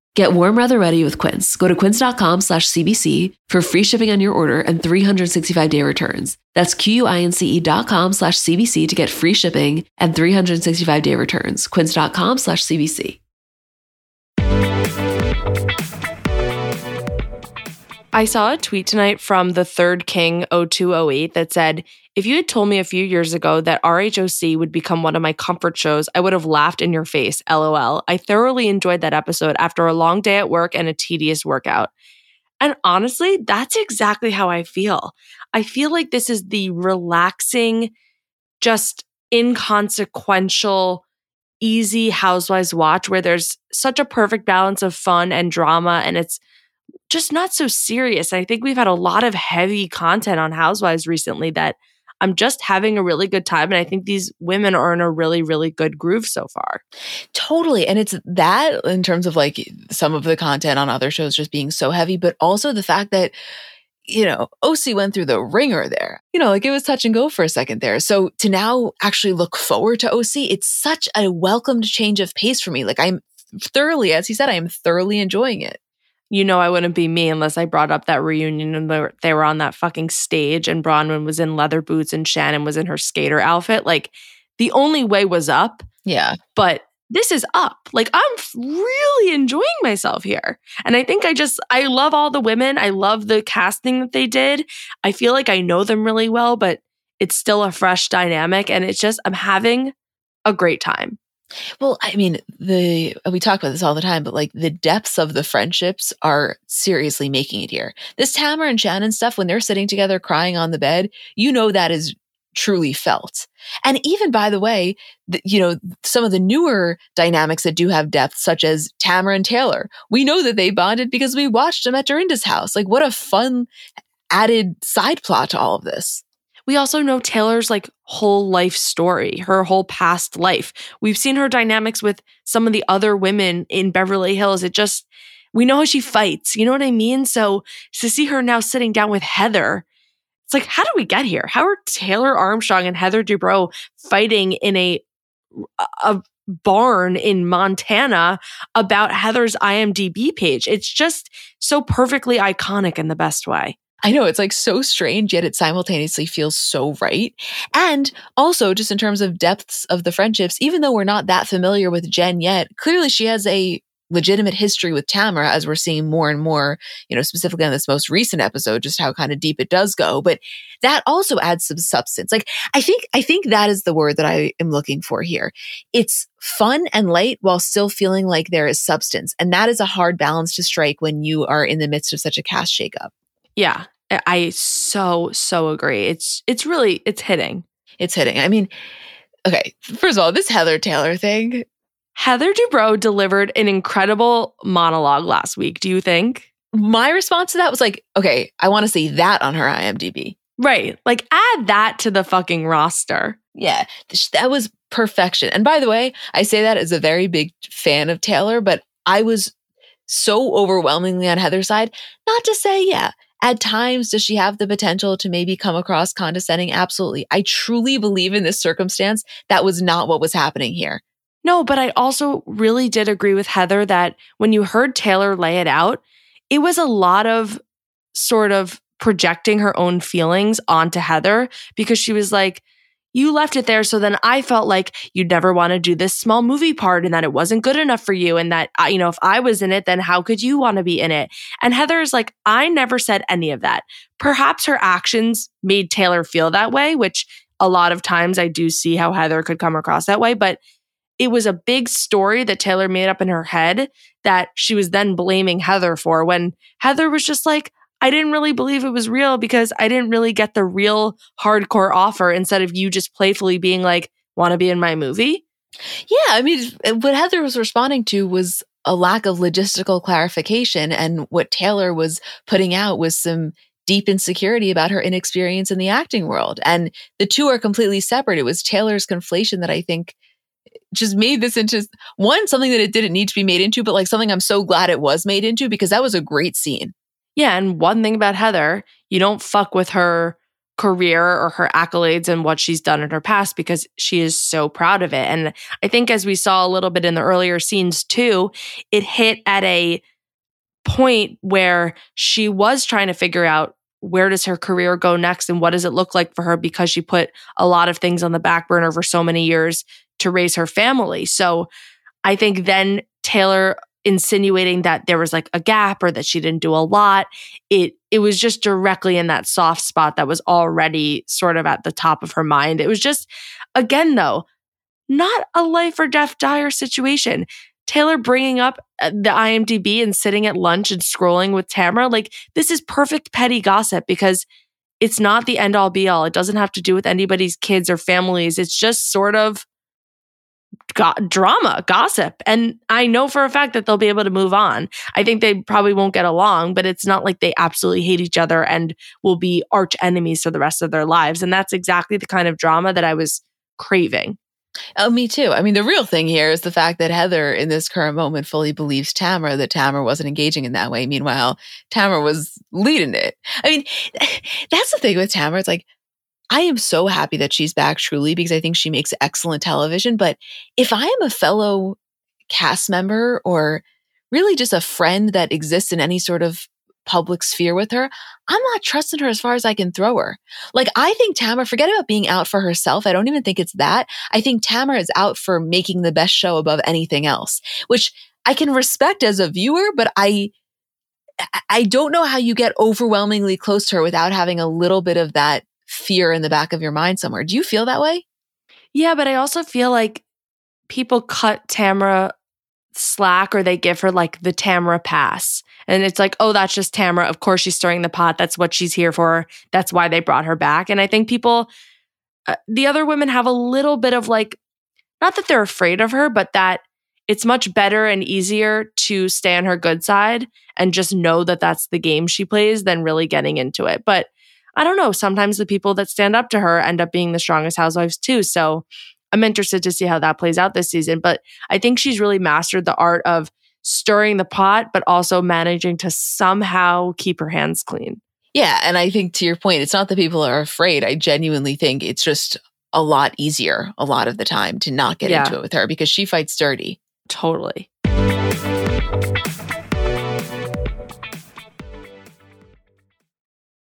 Get warm weather ready with Quince. Go to quince.com slash CBC for free shipping on your order and 365 day returns. That's Q-U-I-N-C-E dot com slash CBC to get free shipping and 365 day returns. Quince.com slash CBC. I saw a tweet tonight from the third king 0208 that said, if you had told me a few years ago that RHOC would become one of my comfort shows, I would have laughed in your face. LOL. I thoroughly enjoyed that episode after a long day at work and a tedious workout. And honestly, that's exactly how I feel. I feel like this is the relaxing, just inconsequential, easy housewives watch where there's such a perfect balance of fun and drama and it's just not so serious. I think we've had a lot of heavy content on Housewives recently that I'm just having a really good time. And I think these women are in a really, really good groove so far. Totally. And it's that in terms of like some of the content on other shows just being so heavy, but also the fact that you know, OC went through the ringer there. You know, like it was touch and go for a second there. So to now actually look forward to OC, it's such a welcomed change of pace for me. Like I'm thoroughly, as he said, I am thoroughly enjoying it. You know, I wouldn't be me unless I brought up that reunion and they were, they were on that fucking stage and Braunwyn was in leather boots and Shannon was in her skater outfit. Like the only way was up. Yeah. But this is up. Like I'm really enjoying myself here. And I think I just I love all the women. I love the casting that they did. I feel like I know them really well, but it's still a fresh dynamic and it's just I'm having a great time. Well, I mean, the we talk about this all the time, but like the depths of the friendships are seriously making it here. This Tamra and Shannon stuff, when they're sitting together crying on the bed, you know that is truly felt. And even by the way, the, you know, some of the newer dynamics that do have depth, such as Tamra and Taylor, we know that they bonded because we watched them at Dorinda's house. Like, what a fun added side plot to all of this. We also know Taylor's like whole life story, her whole past life. We've seen her dynamics with some of the other women in Beverly Hills. It just, we know how she fights. You know what I mean? So to see her now sitting down with Heather it's like, how do we get here? How are Taylor Armstrong and Heather Dubrow fighting in a a barn in Montana about Heather's IMDb page? It's just so perfectly iconic in the best way. I know it's like so strange, yet it simultaneously feels so right. And also, just in terms of depths of the friendships, even though we're not that familiar with Jen yet, clearly she has a legitimate history with Tamra as we're seeing more and more, you know, specifically on this most recent episode, just how kind of deep it does go. But that also adds some substance. Like I think, I think that is the word that I am looking for here. It's fun and light while still feeling like there is substance. And that is a hard balance to strike when you are in the midst of such a cast shakeup. Yeah. I so, so agree. It's, it's really, it's hitting. It's hitting. I mean, okay, first of all, this Heather Taylor thing, Heather Dubrow delivered an incredible monologue last week. Do you think? My response to that was like, okay, I want to see that on her IMDb. Right. Like add that to the fucking roster. Yeah. That was perfection. And by the way, I say that as a very big fan of Taylor, but I was so overwhelmingly on Heather's side. Not to say, yeah, at times does she have the potential to maybe come across condescending? Absolutely. I truly believe in this circumstance that was not what was happening here. No, but I also really did agree with Heather that when you heard Taylor lay it out, it was a lot of sort of projecting her own feelings onto Heather because she was like, you left it there. So then I felt like you'd never want to do this small movie part and that it wasn't good enough for you. And that, uh, you know, if I was in it, then how could you want to be in it? And Heather is like, I never said any of that. Perhaps her actions made Taylor feel that way, which a lot of times I do see how Heather could come across that way. But it was a big story that Taylor made up in her head that she was then blaming Heather for when Heather was just like, I didn't really believe it was real because I didn't really get the real hardcore offer instead of you just playfully being like, want to be in my movie? Yeah. I mean, what Heather was responding to was a lack of logistical clarification. And what Taylor was putting out was some deep insecurity about her inexperience in the acting world. And the two are completely separate. It was Taylor's conflation that I think just made this into one something that it didn't need to be made into, but like something I'm so glad it was made into because that was a great scene. Yeah, and one thing about Heather, you don't fuck with her career or her accolades and what she's done in her past because she is so proud of it. And I think as we saw a little bit in the earlier scenes too, it hit at a point where she was trying to figure out where does her career go next and what does it look like for her because she put a lot of things on the back burner for so many years to raise her family. So I think then Taylor insinuating that there was like a gap or that she didn't do a lot. It it was just directly in that soft spot that was already sort of at the top of her mind. It was just again though not a life or death dire situation. Taylor bringing up uh, the imdb and sitting at lunch and scrolling with tamra like this is perfect petty gossip because it's not the end all be all. It doesn't have to do with anybody's kids or families. It's just sort of go- drama, gossip. And I know for a fact that they'll be able to move on. I think they probably won't get along, but it's not like they absolutely hate each other and will be arch enemies for the rest of their lives. And that's exactly the kind of drama that I was craving. Oh, me too. I mean, the real thing here is the fact that Heather, in this current moment, fully believes Tamra that Tamra wasn't engaging in that way. Meanwhile, Tamra was leading it. I mean, that's the thing with Tamra. It's like, I am so happy that she's back truly because I think she makes excellent television. But if I am a fellow cast member or really just a friend that exists in any sort of public sphere with her, I'm not trusting her as far as I can throw her. Like, I think Tamra, forget about being out for herself. I don't even think it's that. I think Tamra is out for making the best show above anything else, which I can respect as a viewer, but I, I don't know how you get overwhelmingly close to her without having a little bit of that fear in the back of your mind somewhere. Do you feel that way? Yeah, but I also feel like people cut Tamra slack or they give her like the Tamra pass. And it's like, oh, that's just Tamra. Of course, she's stirring the pot. That's what she's here for. That's why they brought her back. And I think people, uh, the other women have a little bit of like, not that they're afraid of her, but that it's much better and easier to stay on her good side and just know that that's the game she plays than really getting into it. But I don't know. Sometimes the people that stand up to her end up being the strongest housewives too. So I'm interested to see how that plays out this season. But I think she's really mastered the art of stirring the pot, but also managing to somehow keep her hands clean. Yeah. And I think to your point, it's not that people are afraid. I genuinely think it's just a lot easier a lot of the time to not get yeah. into it with her because she fights dirty. Totally.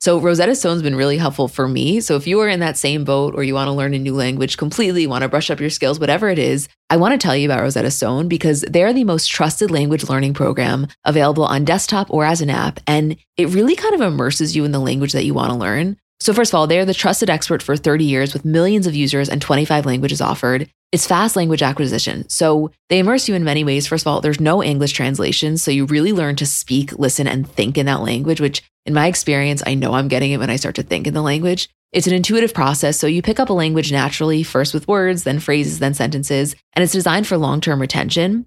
So Rosetta Stone's been really helpful for me. So if you are in that same boat or you want to learn a new language completely, want to brush up your skills, whatever it is, I want to tell you about Rosetta Stone because they're the most trusted language learning program available on desktop or as an app. And it really kind of immerses you in the language that you want to learn. So, first of all, they're the trusted expert for 30 years with millions of users and 25 languages offered. It's fast language acquisition. So, they immerse you in many ways. First of all, there's no English translation. So, you really learn to speak, listen, and think in that language, which in my experience, I know I'm getting it when I start to think in the language. It's an intuitive process, so you pick up a language naturally, first with words, then phrases, then sentences, and it's designed for long term retention.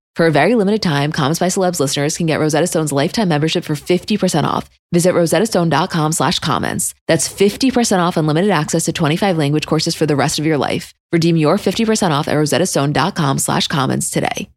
For a very limited time, Comments by Celebs listeners can get Rosetta Stone's lifetime membership for 50% off. Visit rosettastone.com slash comments. That's 50% off unlimited access to 25 language courses for the rest of your life. Redeem your 50% off at rosettastone.com slash comments today.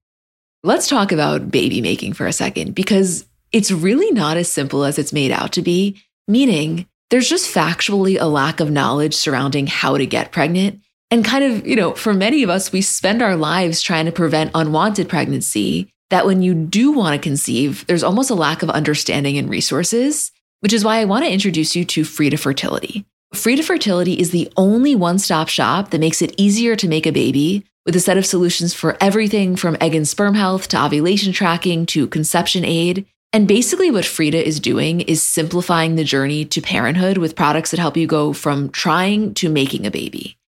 Let's talk about baby making for a second because it's really not as simple as it's made out to be, meaning there's just factually a lack of knowledge surrounding how to get pregnant and kind of, you know, for many of us, we spend our lives trying to prevent unwanted pregnancy. That when you do want to conceive, there's almost a lack of understanding and resources, which is why I want to introduce you to Frida Fertility. Frida Fertility is the only one stop shop that makes it easier to make a baby with a set of solutions for everything from egg and sperm health to ovulation tracking to conception aid. And basically, what Frida is doing is simplifying the journey to parenthood with products that help you go from trying to making a baby.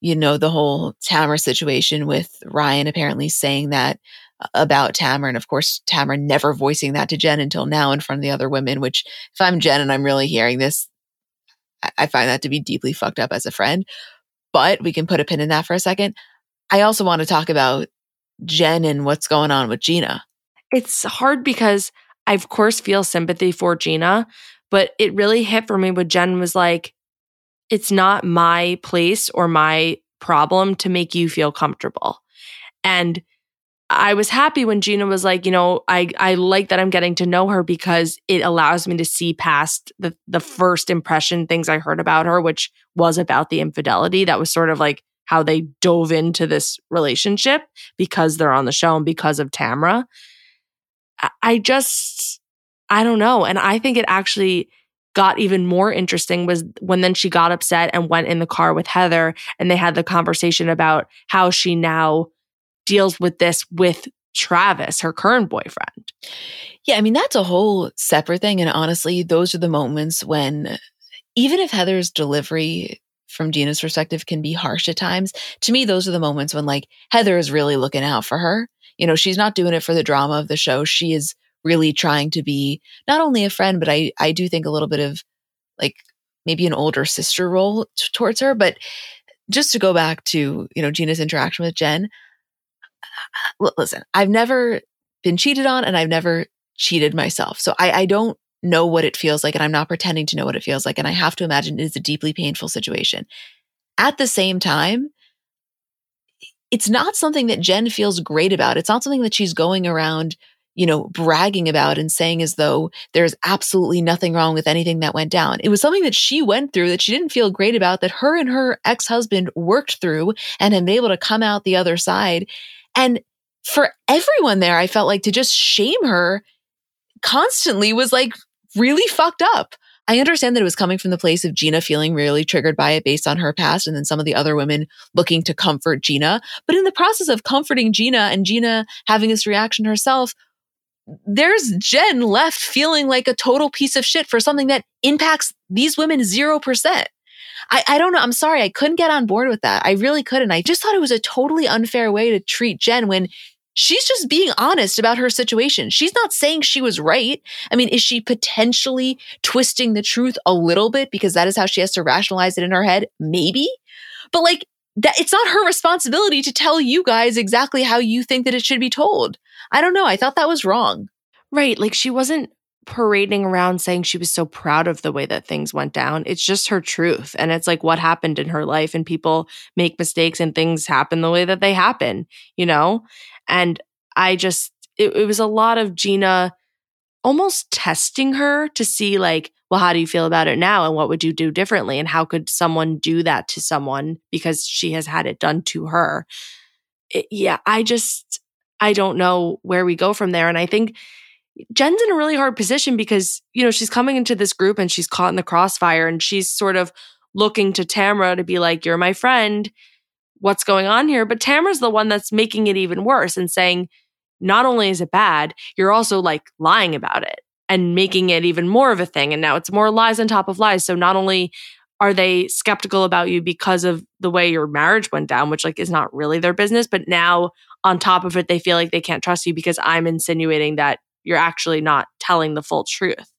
you know, the whole Tamra situation with Ryan apparently saying that uh, about Tamra. And of course, Tamra never voicing that to Jen until now in front of the other women, which if I'm Jen and I'm really hearing this, I find that to be deeply fucked up as a friend. But we can put a pin in that for a second. I also want to talk about Jen and what's going on with Gina. It's hard because I, of course, feel sympathy for Gina, but it really hit for me when Jen was like, it's not my place or my problem to make you feel comfortable. And I was happy when Gina was like, you know, I I like that I'm getting to know her because it allows me to see past the the first impression things I heard about her, which was about the infidelity. That was sort of like how they dove into this relationship because they're on the show and because of Tamra. I just I don't know, and I think it actually got even more interesting was when then she got upset and went in the car with Heather and they had the conversation about how she now deals with this with Travis, her current boyfriend. Yeah, I mean, that's a whole separate thing. And honestly, those are the moments when, even if Heather's delivery from Gina's perspective can be harsh at times, to me, those are the moments when like Heather is really looking out for her. You know, she's not doing it for the drama of the show. She is really trying to be not only a friend, but I, I do think a little bit of like maybe an older sister role t- towards her. But just to go back to, you know, Gina's interaction with Jen, uh, uh, listen, I've never been cheated on and I've never cheated myself. So I, I don't know what it feels like and I'm not pretending to know what it feels like. And I have to imagine it is a deeply painful situation. At the same time, it's not something that Jen feels great about. It's not something that she's going around, you know, bragging about and saying as though there's absolutely nothing wrong with anything that went down. It was something that she went through that she didn't feel great about, that her and her ex husband worked through and have been able to come out the other side. And for everyone there, I felt like to just shame her constantly was like really fucked up. I understand that it was coming from the place of Gina feeling really triggered by it based on her past and then some of the other women looking to comfort Gina. But in the process of comforting Gina and Gina having this reaction herself, there's Jen left feeling like a total piece of shit for something that impacts these women 0%. I, I don't know. I'm sorry. I couldn't get on board with that. I really couldn't. I just thought it was a totally unfair way to treat Jen when she's just being honest about her situation. She's not saying she was right. I mean, is she potentially twisting the truth a little bit because that is how she has to rationalize it in her head? Maybe. But like, that it's not her responsibility to tell you guys exactly how you think that it should be told. I don't know. I thought that was wrong. Right. Like she wasn't parading around saying she was so proud of the way that things went down. It's just her truth. And it's like what happened in her life. And people make mistakes and things happen the way that they happen, you know? And I just, it, it was a lot of Gina almost testing her to see, like, well, how do you feel about it now? And what would you do differently? And how could someone do that to someone because she has had it done to her? It, yeah, I just, I don't know where we go from there. And I think Jen's in a really hard position because, you know, she's coming into this group and she's caught in the crossfire and she's sort of looking to Tamra to be like, you're my friend what's going on here. But Tamra's the one that's making it even worse and saying, not only is it bad, you're also like lying about it and making it even more of a thing. And now it's more lies on top of lies. So not only are they skeptical about you because of the way your marriage went down, which like is not really their business, but now on top of it, they feel like they can't trust you because I'm insinuating that you're actually not telling the full truth.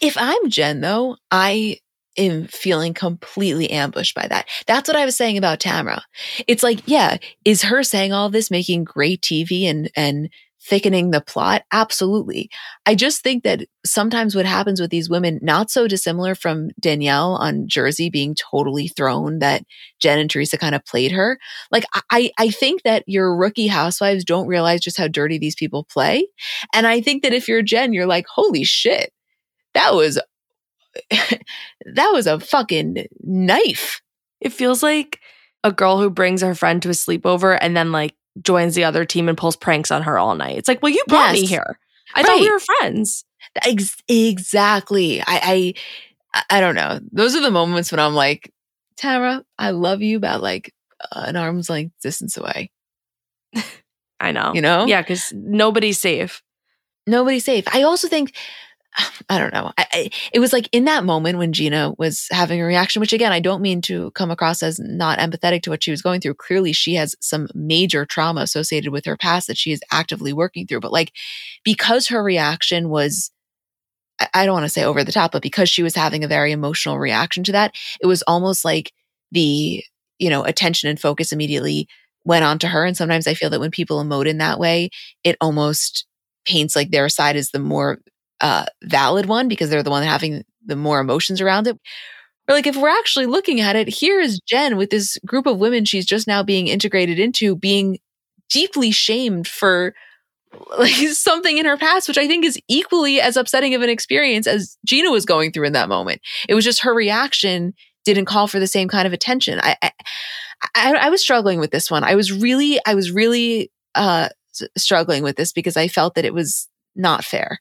If I'm Jen though, I am feeling completely ambushed by that. That's what I was saying about Tamra. It's like, yeah, is her saying all this making great TV and, and thickening the plot? Absolutely. I just think that sometimes what happens with these women, not so dissimilar from Danielle on Jersey being totally thrown that Jen and Teresa kind of played her. Like, I, I think that your rookie housewives don't realize just how dirty these people play. And I think that if you're Jen, you're like, holy shit, that was that was a fucking knife. It feels like a girl who brings her friend to a sleepover and then like joins the other team and pulls pranks on her all night. It's like, well, you brought yes. me here. I right. thought we were friends. Ex- exactly. I, I I don't know. Those are the moments when I'm like, Tara, I love you but like uh, an arm's length distance away. I know. You know? Yeah, because nobody's safe. Nobody's safe. I also think I don't know. I, I, it was like in that moment when Gina was having a reaction, which again, I don't mean to come across as not empathetic to what she was going through. Clearly, she has some major trauma associated with her past that she is actively working through. But like, because her reaction was, I, don't want to say over the top, but because she was having a very emotional reaction to that, it was almost like the, you know, attention and focus immediately went on to her. And sometimes I feel that when people emote in that way, it almost paints like their side is the more uh, valid one because they're the one having the more emotions around it. Or like if we're actually looking at it, here is Jen with this group of women she's just now being integrated into being deeply shamed for like something in her past, which I think is equally as upsetting of an experience as Gina was going through in that moment. It was just her reaction didn't call for the same kind of attention. I, I, I, I was struggling with this one. I was really, I was really uh, struggling with this because I felt that it was not fair.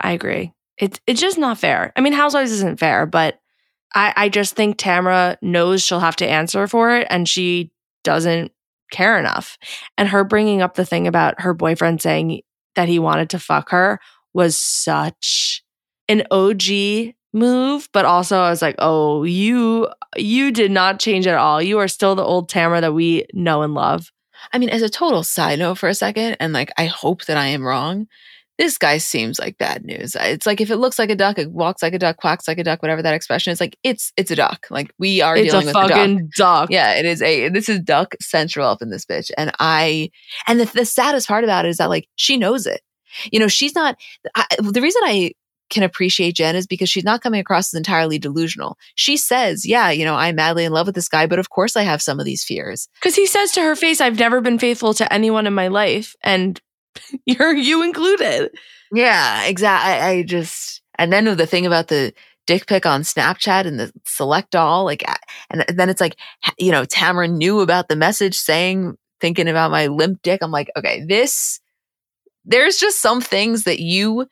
I agree. It's it's just not fair. I mean, Housewives isn't fair, but I, I just think Tamra knows she'll have to answer for it, and she doesn't care enough. And her bringing up the thing about her boyfriend saying that he wanted to fuck her was such an OG move, but also I was like, "Oh, you you did not change at all. You are still the old Tamra that we know and love." I mean, as a total side note for a second, and like I hope that I am wrong, this guy seems like bad news. Uh, it's like if it looks like a duck, it walks like a duck, quacks like a duck, whatever that expression is. Like it's it's a duck. Like we are it's dealing a with fucking duck. duck. Yeah, it is a this is duck central up in this bitch, and I and the, the saddest part about it is that like she knows it. You know, she's not. I, the reason I can appreciate Jen is because she's not coming across as entirely delusional. She says, "Yeah, you know, I'm madly in love with this guy, but of course I have some of these fears." Because he says to her face, "I've never been faithful to anyone in my life," and you're you included. Yeah, exactly. I, I just and then the thing about the dick pic on Snapchat and the select all, like, and then it's like, you know, Tamra knew about the message saying, thinking about my limp dick. I'm like, okay, this, there's just some things that you,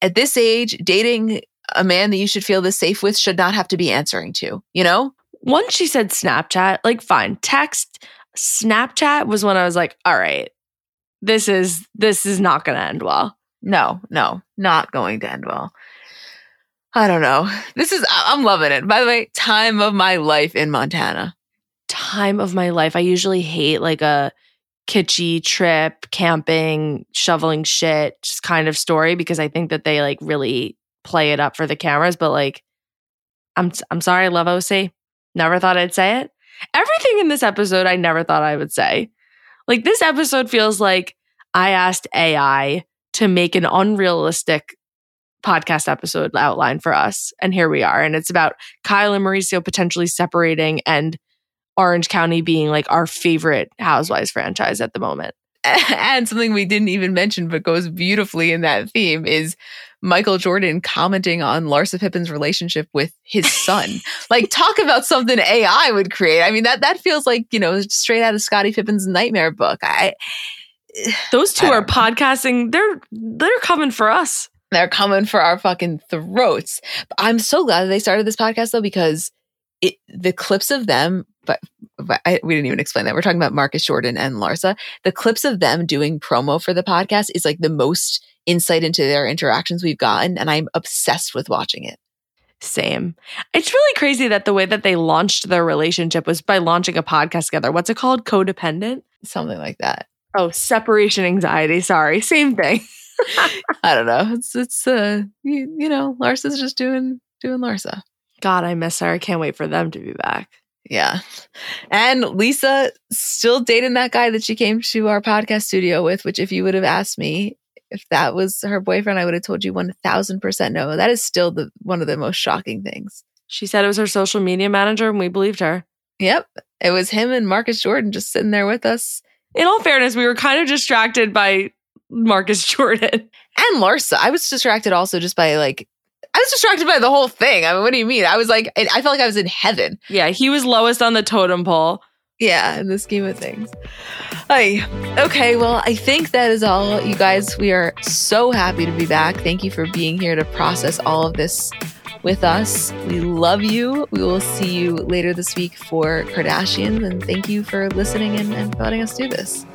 at this age, dating a man that you should feel this safe with should not have to be answering to, you know? Once she said Snapchat, like, fine, text, Snapchat was when I was like, all right, this is, this is not going to end well. No, no, not going to end well. I don't know. This is, I'm loving it. By the way, time of my life in Montana. Time of my life. I usually hate like a kitschy trip, camping, shoveling shit, just kind of story because I think that they like really play it up for the cameras. But like, I'm I'm sorry, I love OC. Never thought I'd say it. Everything in this episode, I never thought I would say. Like this episode feels like I asked AI to make an unrealistic podcast episode outline for us. And here we are. And it's about Kyle and Mauricio potentially separating and Orange County being like our favorite Housewives franchise at the moment. And something we didn't even mention, but goes beautifully in that theme is Michael Jordan commenting on Larsa Pippen's relationship with his son. like, talk about something AI would create. I mean, that that feels like you know straight out of Scottie Pippen's nightmare book. I those two are podcasting. They're they're coming for us. They're coming for our fucking throats. I'm so glad that they started this podcast though because it the clips of them. But I, we didn't even explain that. We're talking about Marcus Jordan and Larsa. The clips of them doing promo for the podcast is like the most insight into their interactions we've gotten, and I'm obsessed with watching it. Same. It's really crazy that the way that they launched their relationship was by launching a podcast together. What's it called? Codependent? Something like that. Oh, separation anxiety. Sorry, same thing. I don't know. It's it's uh you, you know, Larsa's just doing doing Larsa. God, I miss her. I can't wait for them to be back. Yeah. And Lisa still dating that guy that she came to our podcast studio with, which if you would have asked me if that was her boyfriend, I would have told you 1000% no. That is still the one of the most shocking things. She said it was her social media manager and we believed her. Yep. It was him and Marcus Jordan just sitting there with us in all fairness, we were kind of distracted by Marcus Jordan and Larsa. I was distracted also just by like I was distracted by the whole thing. I mean, what do you mean? I was like, I felt like I was in heaven. Yeah, he was lowest on the totem pole. Yeah, in the scheme of things. Hi. Okay, well, I think that is all, you guys. We are so happy to be back. Thank you for being here to process all of this with us. We love you. We will see you later this week for Kardashians. And thank you for listening and, and letting us do this.